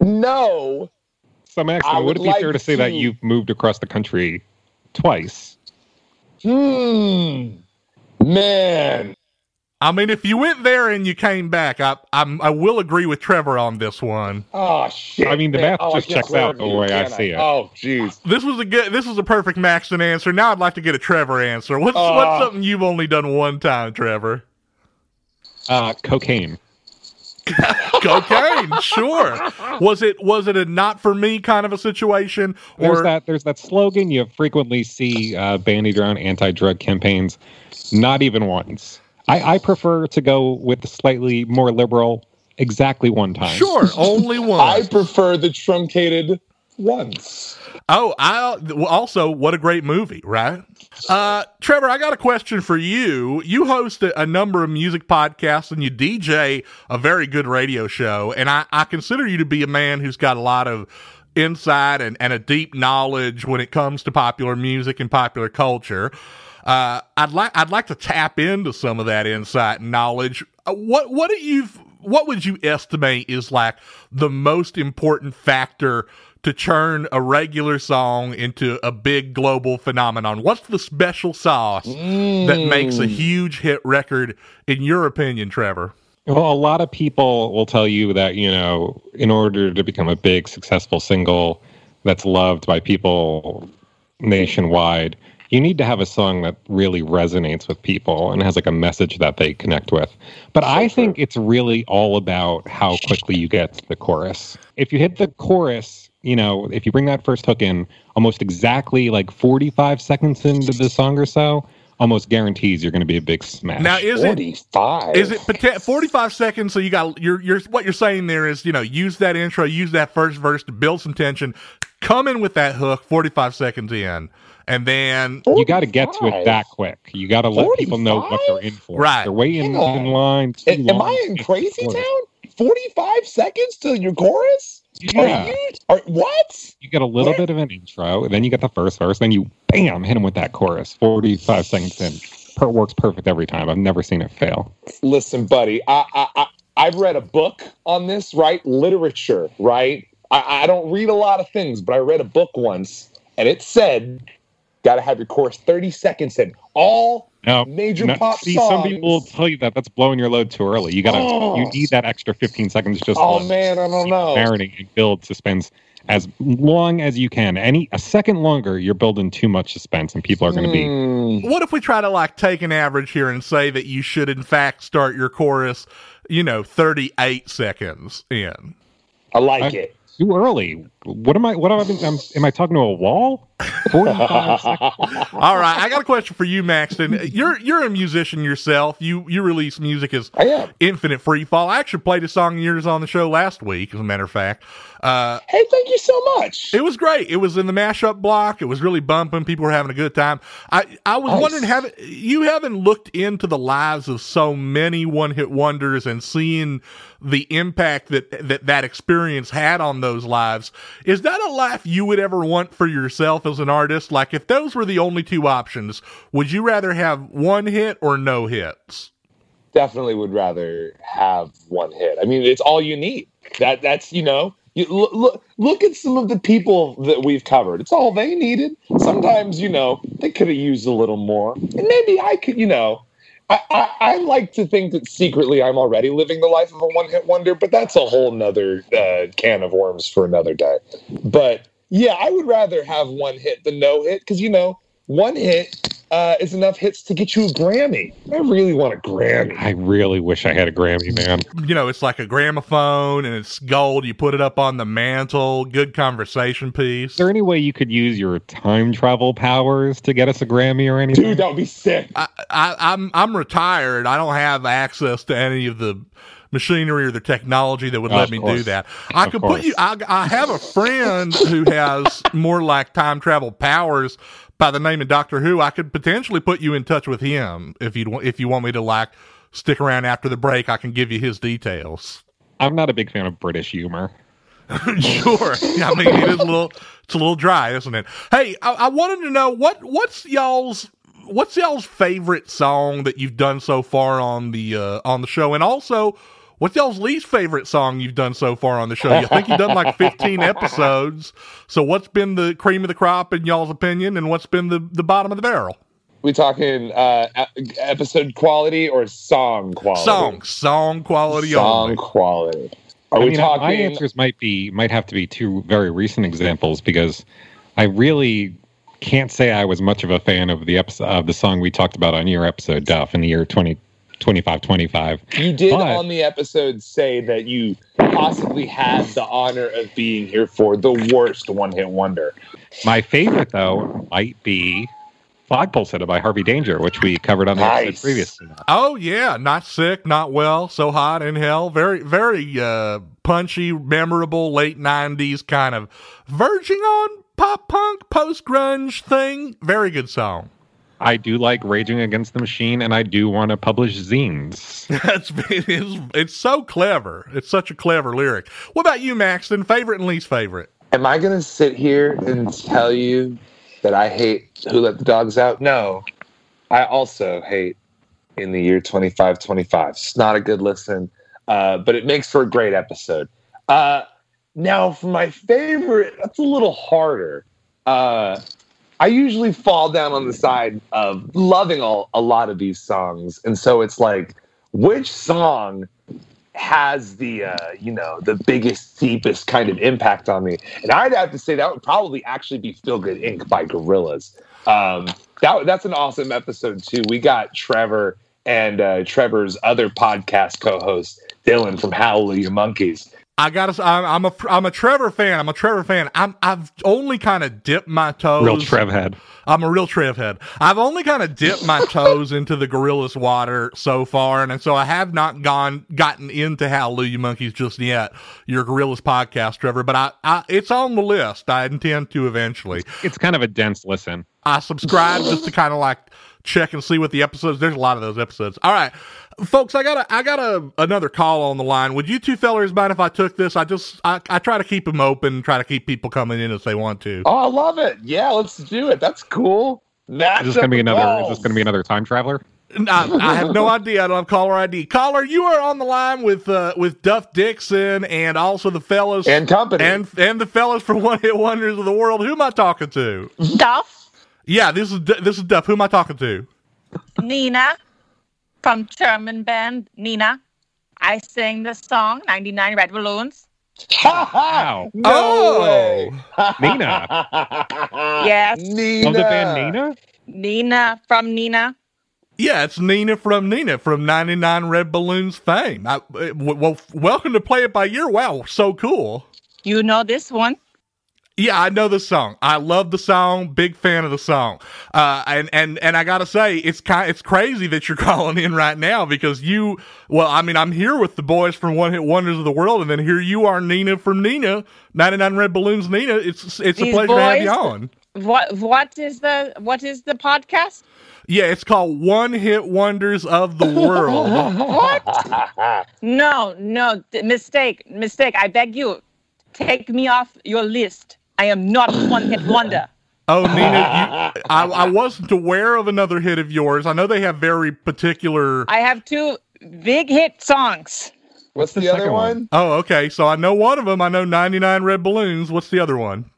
no. So, Max, I would, would it be like fair to say that you've moved across the country twice? Hmm. Man. I mean, if you went there and you came back, I I'm, I will agree with Trevor on this one. Oh shit. I mean, the man. math Oh, just checks out the way I can see it. Oh jeez. This was a good. This was a perfect Maxton answer. Now I'd like to get a Trevor answer. What's Uh. what's something you've only done one time, Trevor? Uh, cocaine. Cocaine, sure. Was it was it a not for me kind of a situation, There's that. There's that slogan you frequently see uh, bandied around anti-drug campaigns. Not even once. I, I prefer to go with the slightly more liberal. Exactly one time. sure only one? I prefer the truncated once. Oh, I also what a great movie, right? Uh, Trevor, I got a question for you. You host a, a number of music podcasts and you DJ a very good radio show, and I, I consider you to be a man who's got a lot of insight and, and a deep knowledge when it comes to popular music and popular culture. Uh, I'd like I'd like to tap into some of that insight and knowledge. Uh, what what do you what would you estimate is like the most important factor to turn a regular song into a big global phenomenon? What's the special sauce that makes a huge hit record, in your opinion, Trevor? Well, a lot of people will tell you that, you know, in order to become a big, successful single that's loved by people nationwide, you need to have a song that really resonates with people and has like a message that they connect with. But I think it's really all about how quickly you get to the chorus. If you hit the chorus, you know, if you bring that first hook in almost exactly like 45 seconds into the song or so, almost guarantees you're going to be a big smash. Now, is it 45. Is it 45 seconds? So you got you're you're what you're saying there is you know use that intro, use that first verse to build some tension, come in with that hook 45 seconds in, and then you got to get to it that quick. You got to let people know what they're in for. Right. They're waiting Hang on. in line. too Am am I in get to the crazy town? 45 seconds to your chorus? Yeah. Are you? Are, what? You get a little bit of an intro, and then you get the first verse, then you bam hit him with that chorus. Forty-five seconds in, per works perfect every time. I've never seen it fail. Listen, buddy, I, I, I, I've read a book on this, right? Literature, right? I, I don't read a lot of things, but I read a book once, and it said, got to have your chorus 30 seconds in. All No, major no, pop see, songs. some people will tell you that that's blowing your load too early. You gotta, Oh. you need that extra fifteen seconds just Oh, to man, I don't know. marinate and build suspense as long as you can. Any a second longer, you're building too much suspense, and people are going to be Hmm. what if we try to like take an average here and say that you should in fact start your chorus, you know, 38 seconds in? I like I- it. Too early. What am I? What have I been? I'm, am I talking to a wall? Forty-five seconds. All right, I got a question for you, Maxton. You're you're a musician yourself. You you release music as I am. Infinite Free Fall. I actually played a song of yours on the show last week, as a matter of fact. Uh, Hey, thank you so much. it was great. It was in the mashup block. It was really bumping. People were having a good time. I I was Nice. wondering, have you haven't looked into the lives of so many one hit wonders and seeing the impact that, that that experience had on those lives? Is that a life you would ever want for yourself as an artist? Like, if those were the only two options, would you rather have one hit or no hits? definitely would rather have one hit. I mean, it's all you need. That that's you know, you look look, at some of the people that we've covered. It's all they needed. Sometimes you know they could have used a little more, and maybe I could. You know, I, I I like to think that secretly I'm already living the life of a one hit wonder, but that's a whole nother uh, can of worms for another day. But yeah, I would rather have one hit than no hit because you know one hit. Uh, is enough hits to get you a Grammy. I really want a Grammy. I really wish I had a Grammy, man. You know, it's like a gramophone and it's gold. You put it up on the mantle. Good conversation piece. Is there any way you could use your time travel powers to get us a Grammy or anything? Dude, that would be sick. I, I, I'm I'm retired. I don't have access to any of the machinery or the technology that would Oh, let of me do that. I Of could put you. I, I have a friend who has more like time travel powers by the name of Doctor Who. I could potentially put you in touch with him if you if you want me to like stick around after the break. I can give you his details. I'm not a big fan of British humor. sure. I mean, it is a little, it's a little dry, isn't it? Hey, I, I wanted to know what, what's y'all's, what's y'all's favorite song that you've done so far on the, uh, on the show, and also. What's y'all's least favorite song you've done so far on the show? You think you've done like 15 episodes. So what's been the cream of the crop in y'all's opinion, and what's been the, the bottom of the barrel? We talking uh, episode quality or song quality? Song, song quality Song only. quality. Are I we mean, talking? my answers might be might have to be two very recent examples because I really can't say I was much of a fan of the episode of the song we talked about on your episode, Duff, in the year 20, 25, 25. You did But- on the episode say that you possibly had the honor of being here for the worst one hit wonder. My favorite, though, might be Flagpole Sitter by Harvey Danger, which we covered on the Nice. episode previously. Oh yeah, not sick, not well, so hot in hell. Very, very uh, punchy, memorable late '90s kind of verging on pop punk, post grunge thing. Very good song. I do like Raging Against the Machine, and I do want to publish zines. That's it's, it's so clever. It's such a clever lyric. What about you, Maxton? Favorite and least favorite? Am I going to sit here and tell you that I hate Who Let the Dogs Out? No. I also hate in the year 2525. It's not a good listen, uh, but it makes for a great episode. Uh, now, for my favorite, that's a little harder. Uh, I usually fall down on the side of loving all, a lot of these songs. And so it's like, which song has the uh, you know the biggest deepest kind of impact on me? And i'd have to say that would probably actually be Feel Good Inc by Gorillaz um, that, that's an awesome episode too. We got trevor and uh, trevor's other podcast co-host dylan from Howl hallelujah monkeys I gotta. I'm, I'm a. I'm a Trevor fan. I'm a Trevor fan. I'm. I've only kind of dipped my toes. Real Trev head. I'm a real Trev head. I've only kind of dipped my toes into the Gorillaz water so far, and so I have not gone gotten into Hallelujah Monkeys just yet. Your Gorillaz podcast, Trevor, but I, I it's on the list. I intend to eventually. It's kind of a dense listen. I subscribe just to kind of like check and see what the episodes. There's a lot of those episodes. All right, folks, I got a I got a another call on the line. Would you two fellers mind if I took this? I just I, I try to keep them open, try to keep people coming in as they want to. oh i love it yeah let's do it that's cool That's Is this gonna be the another? Is this gonna be another time traveler? I, I have no idea. I don't have caller ID. Caller, you are on the line with uh, with Duff Dixon and also the fellas and company and and the fellas from One Hit Wonders of the World. Who am I talking to? Duff, Yeah, this is D- this is Duff. Who am I talking to? Nina from German band Nina. I sang the song 99 Red Balloons. Wow. no Oh. way. Nina. Yes, Nina. Of the band Nina? Nina from Nina. Yeah, it's Nina from Nina from 99 Red Balloons fame. I, uh, well, welcome to Play It By Ear. Wow, so cool. You know this one? Yeah, I know the song. I love the song. Big fan of the song. Uh, and and and I gotta say, it's kind, it's crazy that you're calling in right now because you. Well, I mean, I'm here with the boys from One Hit Wonders of the World, and then here you are, Nina from Nina, 99 Red Balloons, Nina. It's it's a These pleasure to have you on. What what is the what is the podcast? Yeah, it's called One Hit Wonders of the World. what? No, no, mistake, mistake. I beg you, take me off your list. I am not a one hit wonder. Oh, Nina, you, I, I wasn't aware of another hit of yours. I know they have very particular. I have two big hit songs. what's the, the other second one? one? Oh, okay. So I know one of them. I know 99 Red Balloons. What's the other one?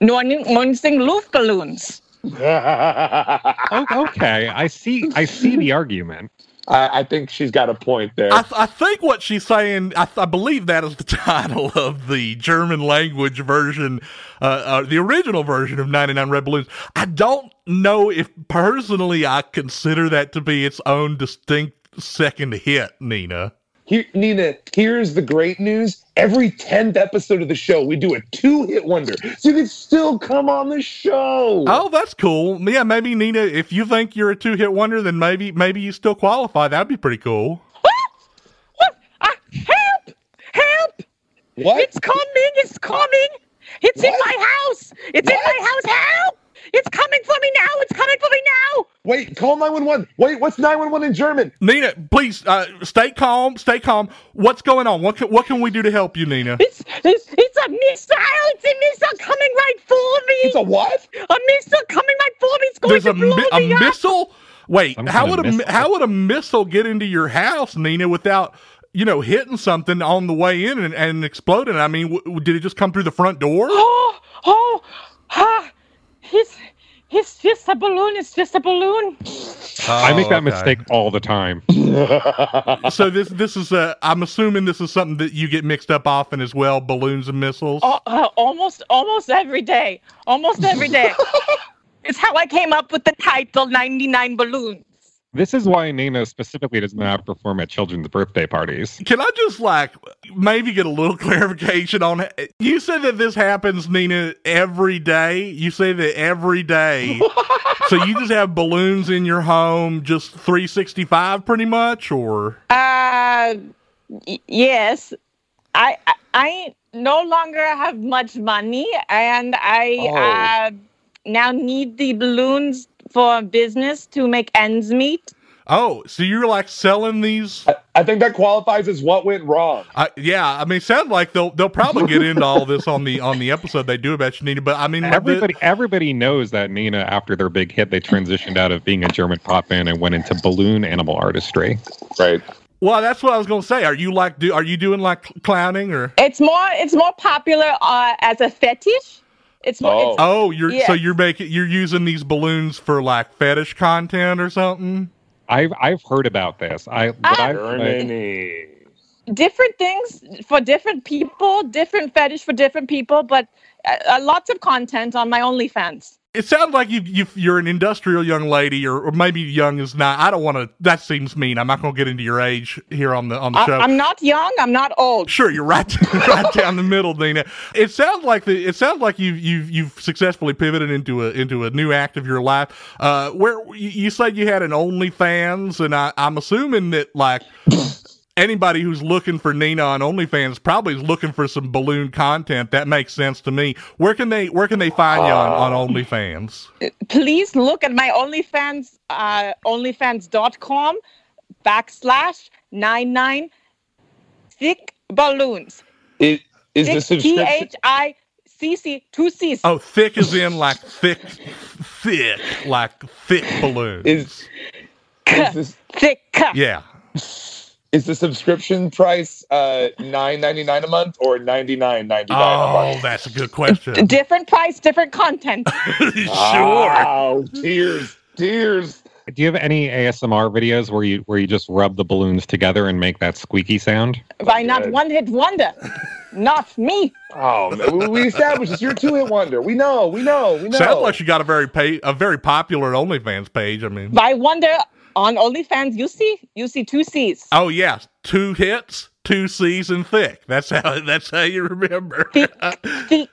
Neun- Neunzig Luftballons. Oh, okay. I see. I see the argument. I, I think she's got a point there. I, I think what she's saying, I, I believe that is the title of the German language version, uh, uh, the original version of 99 Red Balloons. I don't know if personally I consider that to be its own distinct second hit, Nina. Here, Nina, here's the great news. Every 10th episode of the show, we do a two hit wonder. So you can still come on the show. Oh, that's cool. Yeah, maybe Nina, if you think you're a two hit wonder, then maybe maybe you still qualify. That'd be pretty cool. Ah, help! Help! What? It's coming! It's coming! It's in my house! It's in my house! Help! It's coming for me now! It's coming for me now! Wait, call 911. Wait, what's 911 in German? Nina, please uh, stay calm. Stay calm. What's going on? What can, what can we do to help you, Nina? It's, it's, it's a missile! It's a missile coming right for me! It's a what? A missile coming right for me! It's going There's to a, blow mi- a me up! missile. Wait, Some how would a missile. how would a missile get into your house, Nina, without you know hitting something on the way in and, and exploding? I mean, w- w- did it just come through the front door? Oh, oh, ah, it's, it's just a balloon. It's just a balloon. I make that Oh, okay. mistake all the time. So this this is uh, I'm assuming this is something that you get mixed up often as well, balloons and missiles. Oh, uh, almost, almost every day. Almost every day. it's how I came up with the title 99 Balloons. This is why Nina specifically does not perform at children's birthday parties. Can I just like maybe get a little clarification on it? You said that this happens, Nina, every day. You say that every day. so you just have balloons in your home, just 365 pretty much, or Uh, y- yes. I, I, I no longer have much money and I Oh. uh, now need the balloons for business to make ends meet. oh, so you're like selling these I think that qualifies as what went wrong. Uh, yeah, I mean, it sounds like they'll they'll probably get into all this on the on the episode they do about Nina. But I mean, the- Everybody, everybody knows that Nina, after their big hit, they transitioned out of being a German pop band and went into balloon animal artistry. Right. well, that's what I was going to say. Are you like do are you doing like clowning or? It's more it's more popular uh, as a fetish. It's more. It's, Oh, you're so you're making you're using these balloons for like fetish content or something. I've I've heard about this. I what Ah. I, Germany. different things for different people, different fetish for different people, but uh, uh, lots of content on my OnlyFans. It sounds like you, you you're an industrial young lady, or, or maybe young is not. I don't want to. That seems mean. I'm not going to get into your age here on the on the I, show. I'm not young. I'm not old. Sure, you're right, right down the middle, Dina. It sounds like the it sounds like you you you've successfully pivoted into a into a new act of your life. Uh, where you, you said you had an OnlyFans, and I, I'm assuming that like anybody who's looking for Nina on OnlyFans probably is looking for some balloon content. That makes sense to me. Where can they where can they find you on, on OnlyFans? Please look at my OnlyFans, uh, OnlyFans.com backslash nine nine thick balloons. Is, is the T subscription? H I C C two C's. Oh, thick is in like thick, thick, like thick balloons. Is is, this, thick. yeah. Is the subscription price uh nine ninety nine a month or ninety nine ninety nine a Oh, month? that's a good question. Different price, different content. sure. Wow, tears, tears. do you have any ASMR videos where you where you just rub the balloons together and make that squeaky sound? Why not one hit wonder? Not me. Oh, man, we- we established this. You're two hit wonder. We know, we know, we know. Sounds like you got a very pay, a very popular OnlyFans page. I mean, By wonder on OnlyFans, you see, you see two C's. oh yeah, two hits, two C's, and thick. That's how that's how you remember. Thick, thick.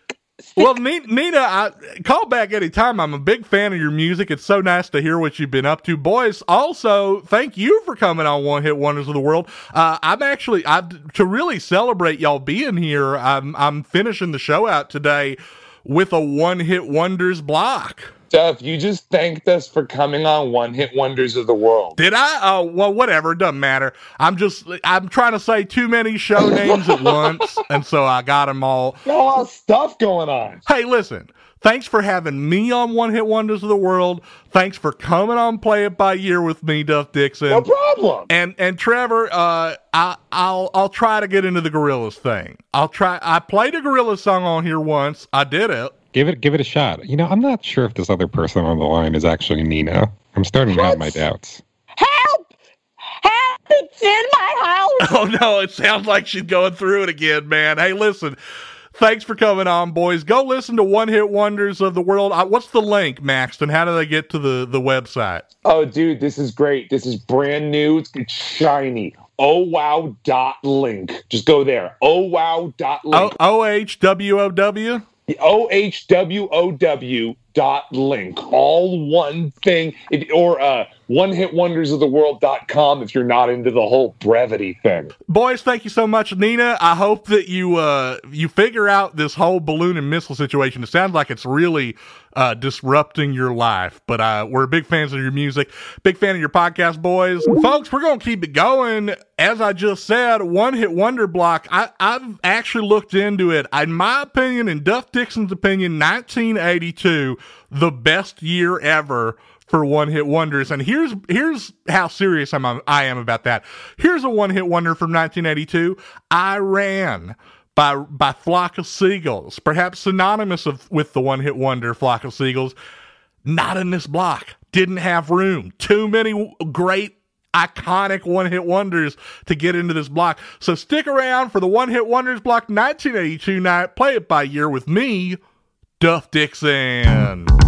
well, Nina, I, call back anytime. I'm a big fan of your music. It's so nice to hear what you've been up to, boys. Also, thank you for coming on One Hit Wonders of the World. Uh, I'm actually I to really celebrate y'all being here. I'm I'm finishing the show out today with a One Hit Wonders block. Duff, you just thanked us for coming on One Hit Wonders of the World. Did I? Oh, well, whatever. It doesn't matter. I'm just, I'm trying to say too many show names at once. And so I got them all. Got a lot of stuff going on. Hey, listen. Thanks for having me on One Hit Wonders of the World. Thanks for coming on Play It by Year with me, Duff Dixon. No problem. And and Trevor, uh, I I'll I'll try to get into the Gorillaz thing. I'll try. I played a Gorillaz song on here once. I did it. Give it give it a shot. You know, I'm not sure if this other person on the line is actually Nina. I'm starting to have my doubts. Help! Help! It's in my house. Oh no, it sounds like she's going through it again, man. Hey, listen. Thanks for coming on, boys. Go listen to One Hit Wonders of the World. Uh, what's the link, Maxton? How do they get to the, the website? Oh, dude, this is great. This is brand new. It's, it's shiny. Oh wow dot link. Just go there. Oh wow dot O link. O H W O W. O H W O W dot link. All one thing. It, or uh, one hit wonders of the world.com if you're not into the whole brevity thing. Boys, thank you so much, Nina. I hope that you uh you figure out this whole balloon and missile situation. It sounds like it's really uh disrupting your life, but uh we're big fans of your music, big fan of your podcast, boys. Folks, we're gonna keep it going. As I just said, one hit wonder block. I, I've actually looked into it. In my opinion, in Duff Dixon's opinion, 1982, the best year ever for one hit wonders. And here's here's how serious I'm I am about that. Here's a one hit wonder from 1982. I ran by by Flock of Seagulls, perhaps synonymous of, with the one hit wonder Flock of Seagulls. Not in this block. Didn't have room. Too many great iconic one hit wonders to get into this block. So stick around for the one hit wonders block 1982 night. Play it by year with me, Duff Dixon.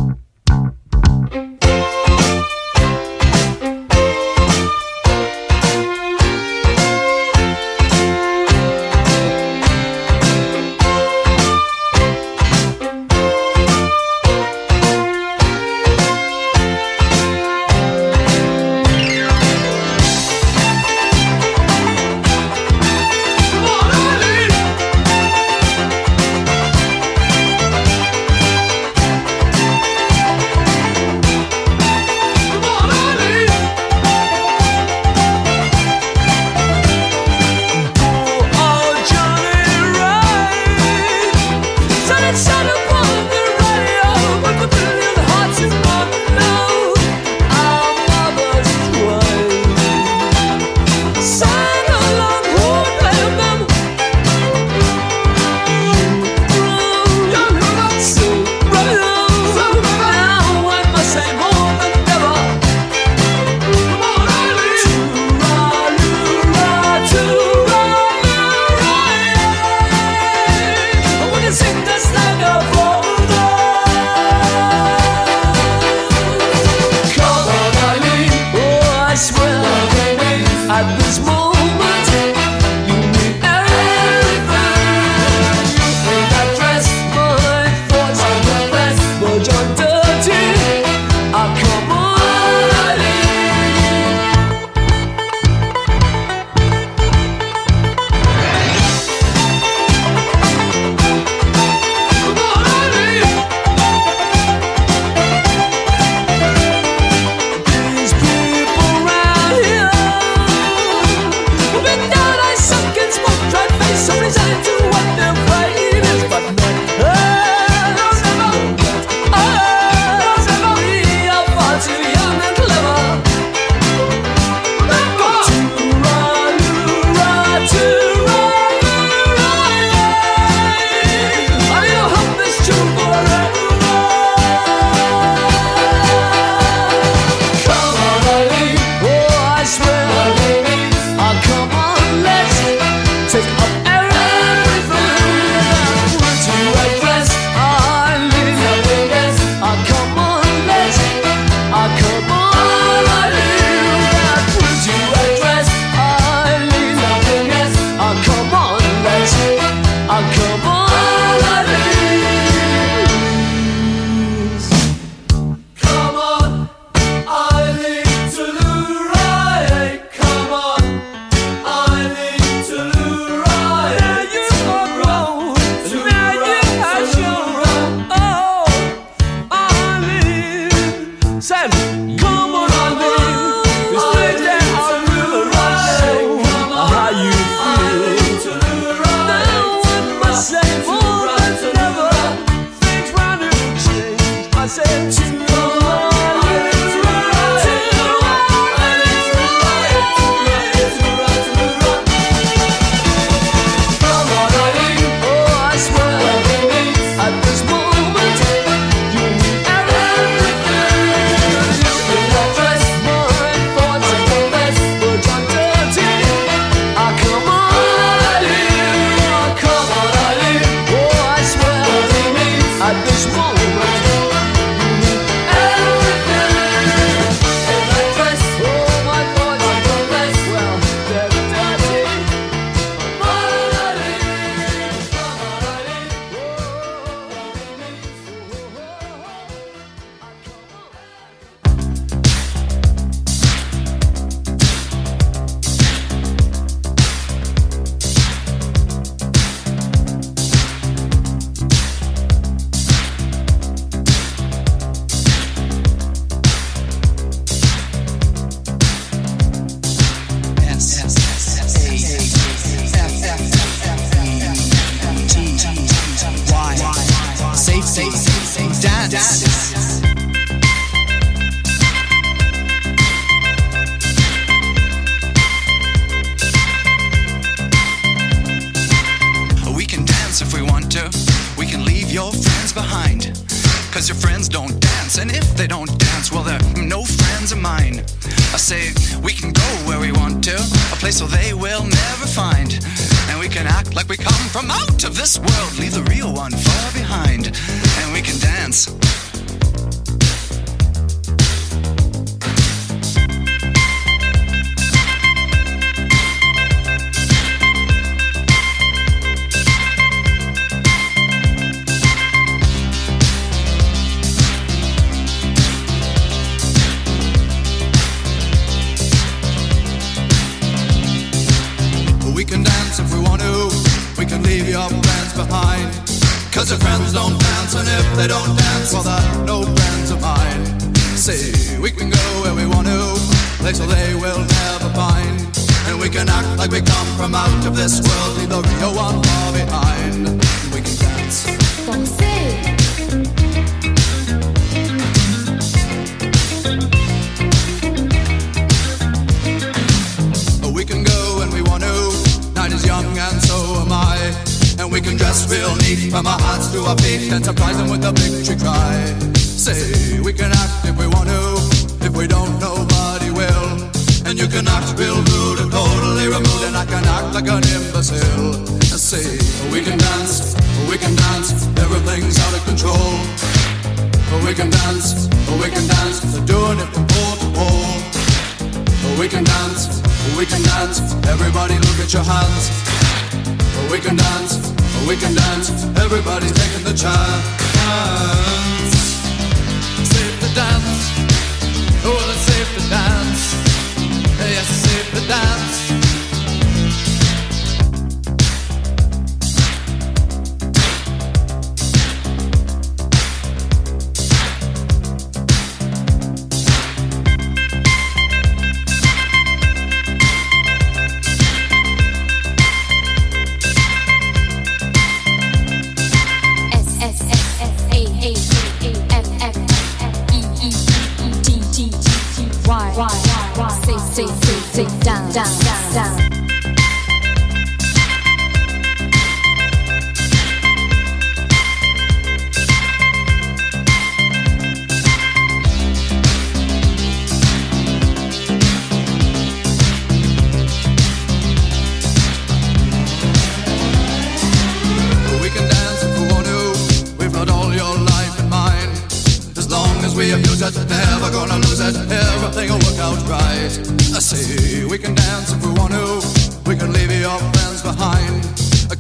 outright. I say we can dance if we want to. We can leave your friends behind.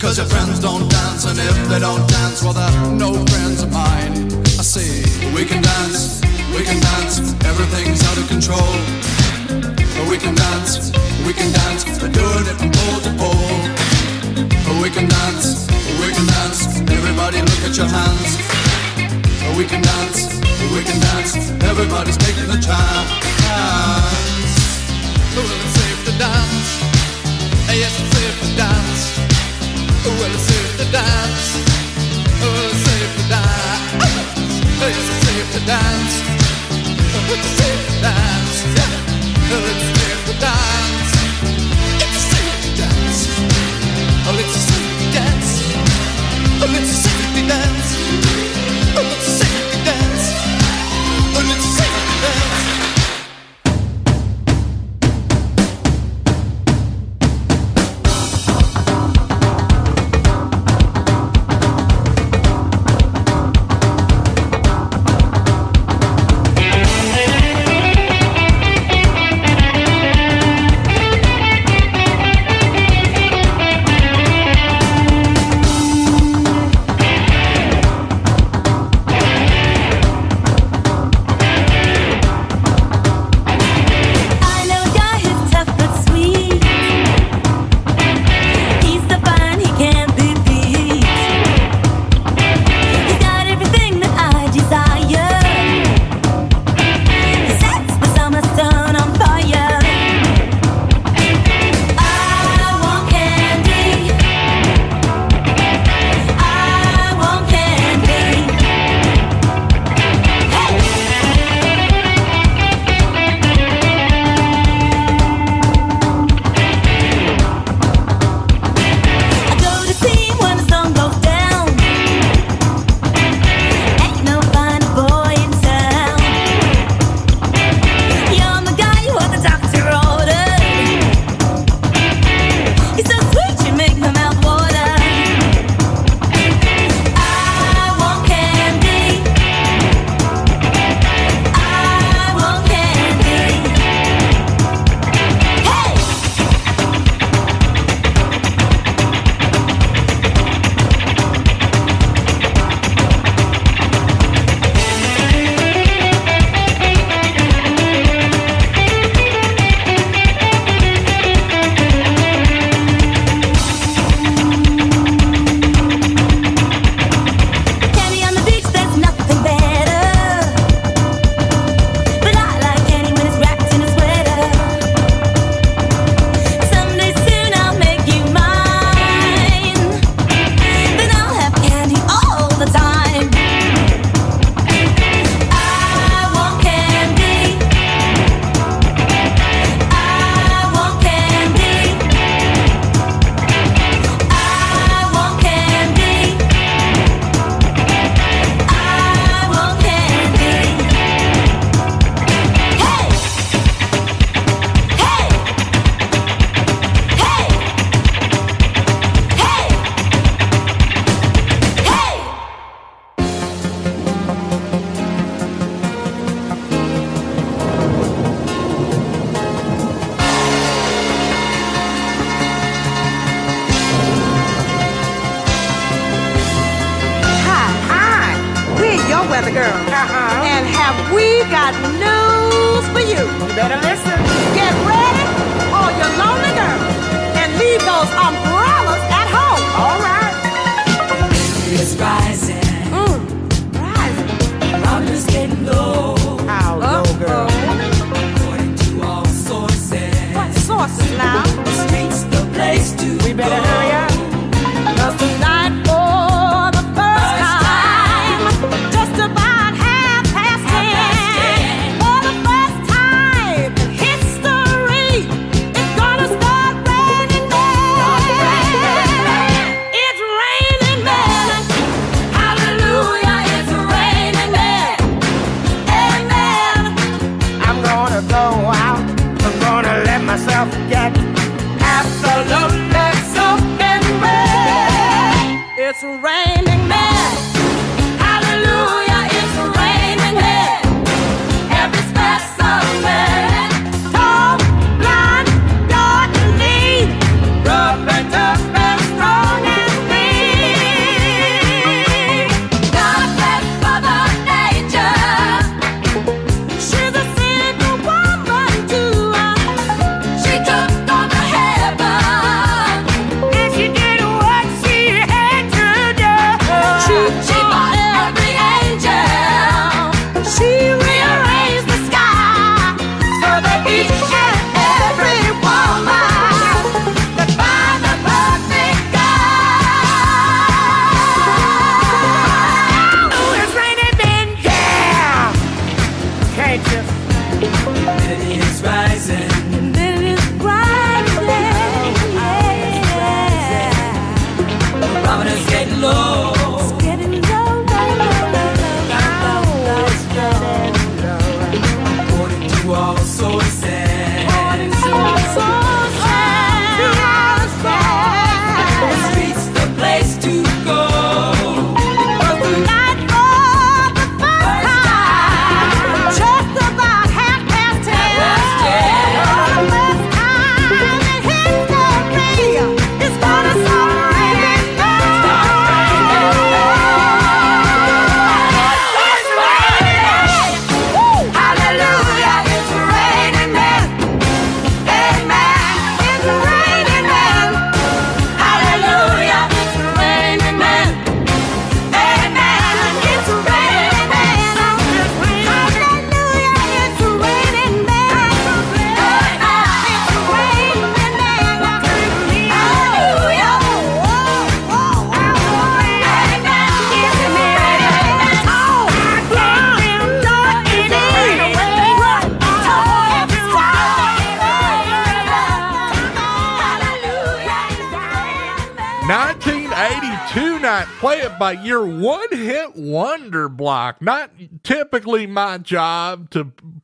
Cause your friends don't dance, and if they don't dance, well, they're no friends of mine. I say we can dance, we can dance, everything's out of control. We can dance, we can dance, we're doing it from pole to pole. We can dance, we can dance, everybody look at your hands. We can dance, we can dance, everybody's taking a chance dance. Ah, well, it's safe to dance. Ah, yes, it's safe to dance. Well, it's safe to dance. Well, it's safe to dance. Yes, it's safe to dance. Well, it's safe to dance. Yeah. Well, it's safe to dance.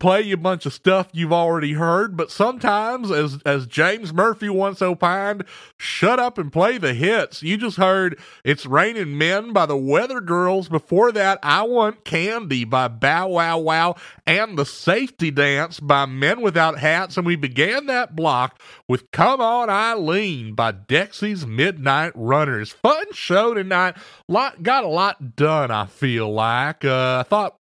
Play you a bunch of stuff you've already heard, but sometimes, as as James Murphy once opined, shut up and play the hits. You just heard "It's Raining Men" by the Weather Girls. Before that, "I Want Candy" by Bow Wow Wow and "The Safety Dance" by Men Without Hats, and we began that block with "Come On Eileen" by Dexy's Midnight Runners. Fun show tonight. Lot got a lot done. I feel like. Uh, I thought,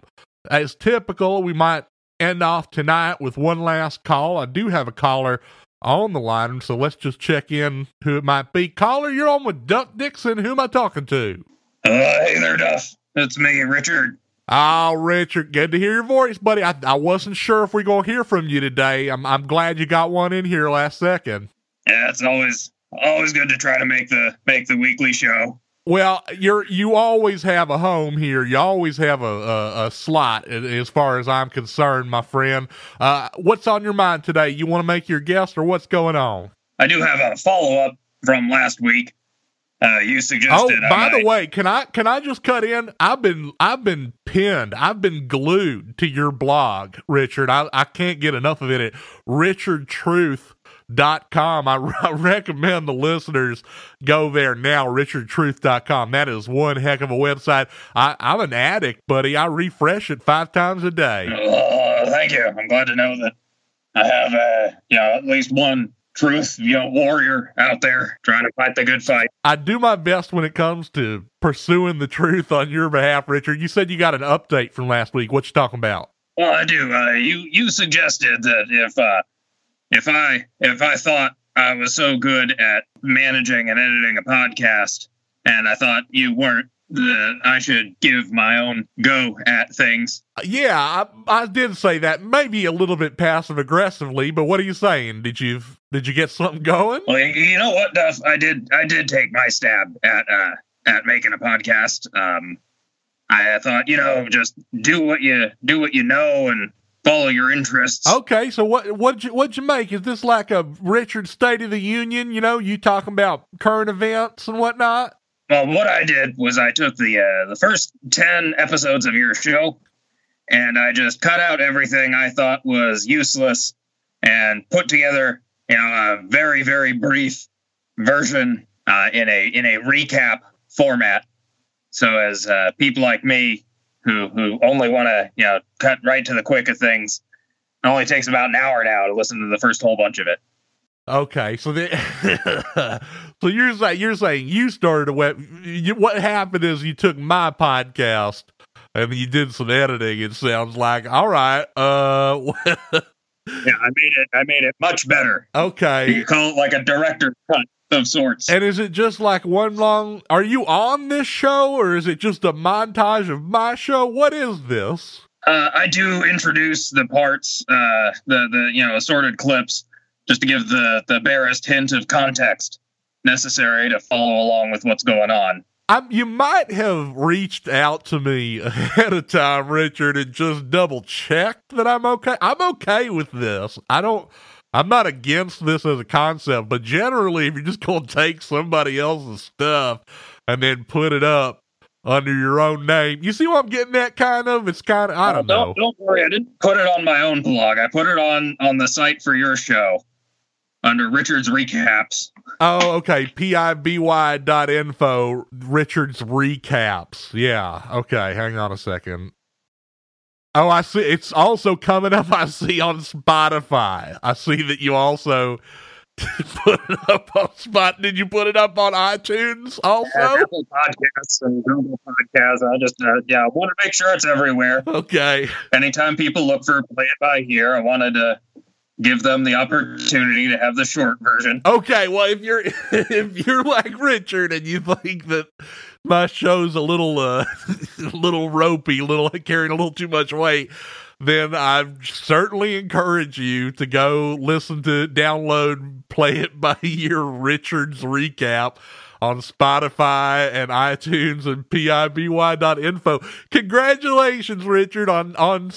as typical, we might end off tonight with one last call. I do have a caller on the line, so let's just check in who it might be. Caller, you're on with Duff Dixon. Who am I talking to? Uh, hey there, Duff. It's me, Richard. Oh, Richard, good to hear your voice, buddy. I, I wasn't sure if we're gonna hear from you today. I'm I'm glad you got one in here last second. Yeah, it's always always good to try to make the make the weekly show. Well, you're you always have a home here. You always have a a, a slot, as far as I'm concerned, my friend. Uh, what's on your mind today? You want to make your guess, or what's going on? I do have a follow up from last week. Uh, you Oh, suggested. I by the way, can I can I just cut in? I've been I've been pinned. I've been glued to your blog, Richard. I, I can't get enough of it at richardtruth.com. I, I recommend the listeners go there now, richardtruth.com. That is one heck of a website. I, I'm an addict, buddy. I refresh it five times a day. Uh, thank you. I'm glad to know that I have, uh, you know, at least one truth, you know, warrior out there trying to fight the good fight. I do my best when it comes to pursuing the truth on your behalf, Richard. You said you got an update from last week. What you talking about? Well, I do. Uh, you you suggested that if uh, if I if I thought I was so good at managing and editing a podcast, and I thought you weren't, that I should give my own go at things. Yeah, I, I did say that. Maybe a little bit passive aggressively, but what are you saying? Did you did you get something going? Well, you- you know what, Duff? I did I did take my stab at uh, at making a podcast. Um, I thought, you know, just do what you do what you know and follow your interests. Okay, so what what'd you what'd you make? Is this like a Richard State of the Union? You know, you talking about current events and whatnot? Well, what I did was I took the uh, the first ten episodes of your show, and I just cut out everything I thought was useless, and put together, you know, a very very brief version uh, in a in a recap format. So as uh, people like me who who only want to you know cut right to the quick of things, it only takes about an hour now to listen to the first whole bunch of it. Okay, so the, so you're saying you're saying you started a web. You, what happened is you took my podcast and you did some editing. It sounds like all right. Uh, Yeah, I made it. I made it much better. okay. You call it like a director's cut of sorts. And is it just like one long? Are you on this show, or is it just a montage of my show? What is this? Uh, I do introduce the parts, uh, the the you know assorted clips, just to give the the barest hint of context necessary to follow along with what's going on. I'm, you might have reached out to me ahead of time, Richard, and just double checked that I'm okay. I'm okay with this. I don't. I'm not against this as a concept, but generally, if you're just going to take somebody else's stuff and then put it up under your own name, you see what I'm getting at? Kind of. It's kind of. I don't know. Don't, don't worry, I didn't put it on my own blog. I put it on on the site for your show under Richard's recaps. Oh, okay. P-I-B-Y dot info. Richard's recaps. Yeah. Okay. Hang on a second. Oh, I see. It's also coming up. I see on Spotify. I see that you also put it up on Spot. Did you put it up on iTunes also? And Apple Podcasts and Google Podcasts. I just, uh, yeah, I want to make sure it's everywhere. Okay. Anytime people look for Play It By Ear, I wanted to give them the opportunity to have the short version. Okay, well, if you're if you're like Richard and you think that my show's a little uh a little ropey, little carrying a little too much weight, then I certainly encourage you to go listen to download play it by your Richard's recap on Spotify and iTunes and piby.info. Congratulations, Richard, on on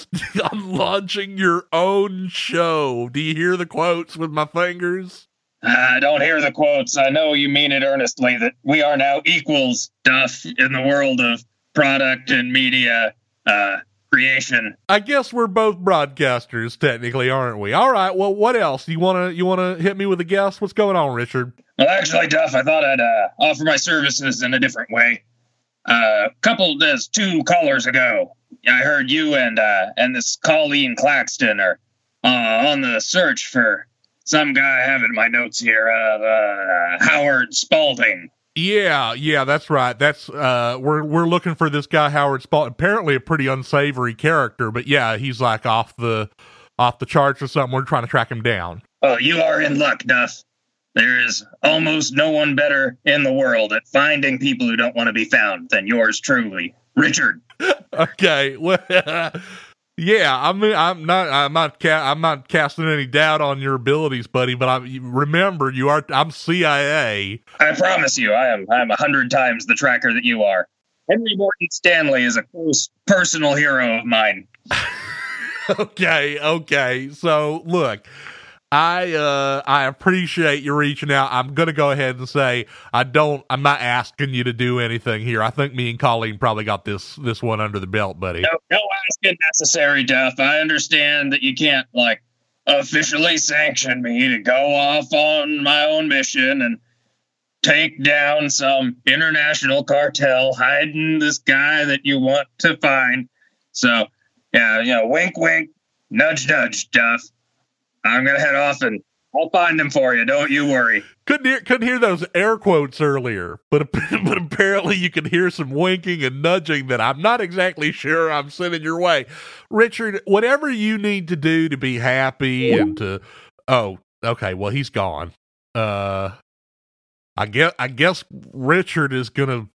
on launching your own show. Do you hear the quotes with my fingers? I don't hear the quotes. I know you mean it earnestly that we are now equals, Duff, in the world of product and media uh, creation. I guess we're both broadcasters, technically, aren't we? All right. Well, what else? You wanna you wanna hit me with a guess? What's going on, Richard? Well, actually, Duff, I thought I'd uh, offer my services in a different way. Uh, couple there's two callers ago, I heard you and uh, and this Colleen Claxton are uh, on the search for some guy. I have in my notes here, uh, uh, Howard Spalding. Yeah, yeah, that's right. That's uh we're we're looking for this guy Howard Spalding. Apparently a pretty unsavory character, but yeah, he's like off the off the charts or something. We're trying to track him down. Oh, you are in luck, Duff. There is almost no one better in the world at finding people who don't want to be found than yours truly, Richard. okay. Well, yeah, I mean, I'm not, I'm not, ca- I'm not casting any doubt on your abilities, buddy. But I remember you are, I'm CIA. I promise you, I am, I am a hundred times the tracker that you are. Henry Morton Stanley is a close personal hero of mine. okay, okay. So look, I uh I appreciate you reaching out. I'm gonna go ahead and say I don't I'm not asking you to do anything here. I think me and Colleen probably got this this one under the belt, buddy. No, no asking necessary, Duff. I understand that you can't like officially sanction me to go off on my own mission and take down some international cartel hiding this guy that you want to find. So, yeah, you know, wink, wink, nudge, nudge, Duff. I'm gonna head off and I'll find them for you. Don't you worry. Couldn't hear couldn't hear those air quotes earlier, but but apparently you can hear some winking and nudging that I'm not exactly sure I'm sending your way. Richard, whatever you need to do to be happy and to oh, okay, well he's gone. Uh I guess I guess Richard is gonna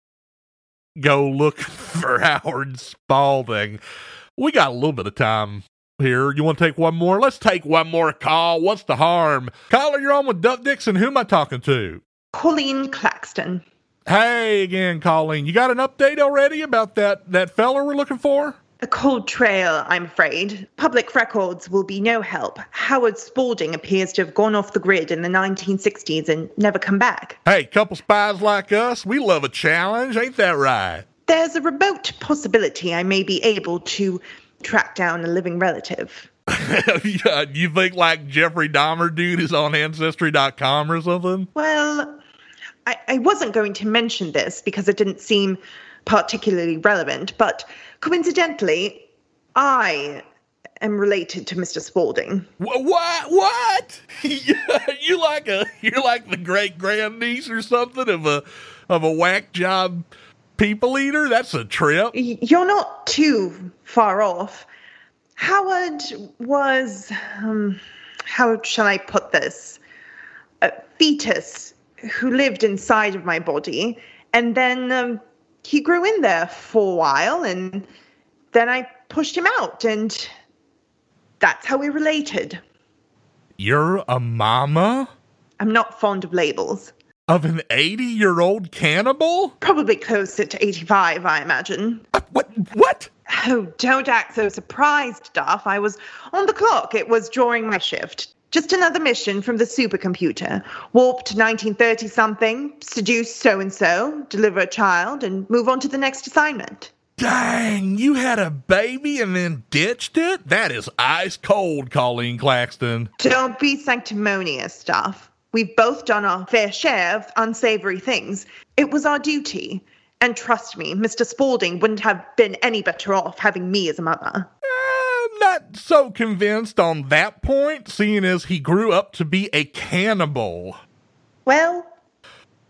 go look for Howard Spalding. We got a little bit of time here. You want to take one more? Let's take one more call. What's the harm? Caller, you're on with Duff Dixon. Who am I talking to? Colleen Claxton. Hey again, Colleen. You got an update already about that that fella we're looking for? A cold trail, I'm afraid. Public records will be no help. Howard Spalding appears to have gone off the grid in the 1960s and never come back. Hey, couple spies like us, we love a challenge, ain't that right? There's a remote possibility I may be able to track down a living relative. yeah, you think like Jeffrey Dahmer dude is on Ancestry.com or something? Well, I, I wasn't going to mention this because it didn't seem particularly relevant, but coincidentally, I am related to Mr. Spalding. What? What? what? you like a you're like the great grandniece or something of a of a whack job people eater? That's a trip. You're not too far off. Howard was, um, how shall I put this? A fetus who lived inside of my body, and then um, he grew in there for a while, and then I pushed him out, and that's how we related. You're a mama? I'm not fond of labels. Of an 80 year old cannibal? Probably closer to 85, I imagine. what? What? Oh, don't act so surprised, Duff. I was on the clock. It was during my shift. Just another mission from the supercomputer. Warp to 1930 something, seduce so and so, deliver a child, and move on to the next assignment. Dang, you had a baby and then ditched it? That is ice cold, Colleen Claxton. Don't be sanctimonious, Duff. We've both done our fair share of unsavory things. It was our duty. And trust me, Mr. Spalding wouldn't have been any better off having me as a mother. I'm not so convinced on that point, seeing as he grew up to be a cannibal. Well,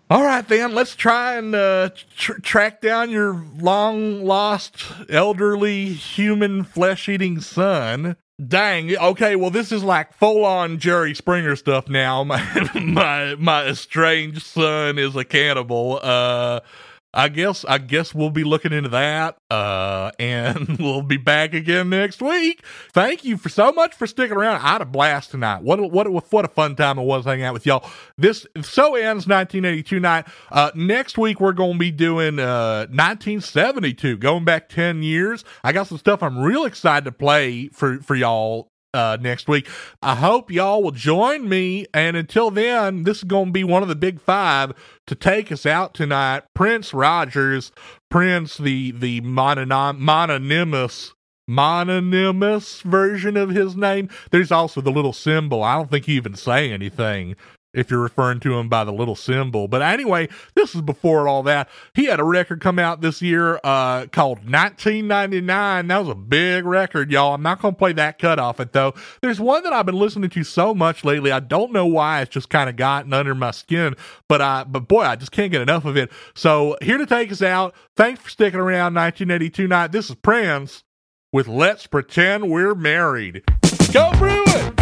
All right, then, let's try and uh, tr- track down your long lost elderly human flesh eating son. Dang. Okay, well, this is like full on Jerry Springer stuff now. My, my, my estranged son is a cannibal. Uh, I guess I guess we'll be looking into that, uh, and we'll be back again next week. Thank you for so much for sticking around. I had a blast tonight. What a- what a- what a fun time it was hanging out with y'all. This so ends 1982 night. Uh, next week we're going to be doing uh 1972, going back 10 years. I got some stuff I'm real excited to play for for y'all uh, next week. I hope y'all will join me. And until then, this is going to be one of the big five to take us out tonight. Prince Rogers, Prince, the the mononym, mononymous mononymous version of his name. There's also the little symbol. I don't think he even say anything if you're referring to him by the little symbol. But anyway, this is before all that. He had a record come out this year uh, called 1999. That was a big record, y'all. I'm not going to play that cut off it, though. There's one that I've been listening to so much lately. I don't know why. It's just kind of gotten under my skin. But, I, but boy, I just can't get enough of it. So here to take us out. Thanks for sticking around 1982 night. This is Prince with Let's Pretend We're Married. Go Bruins!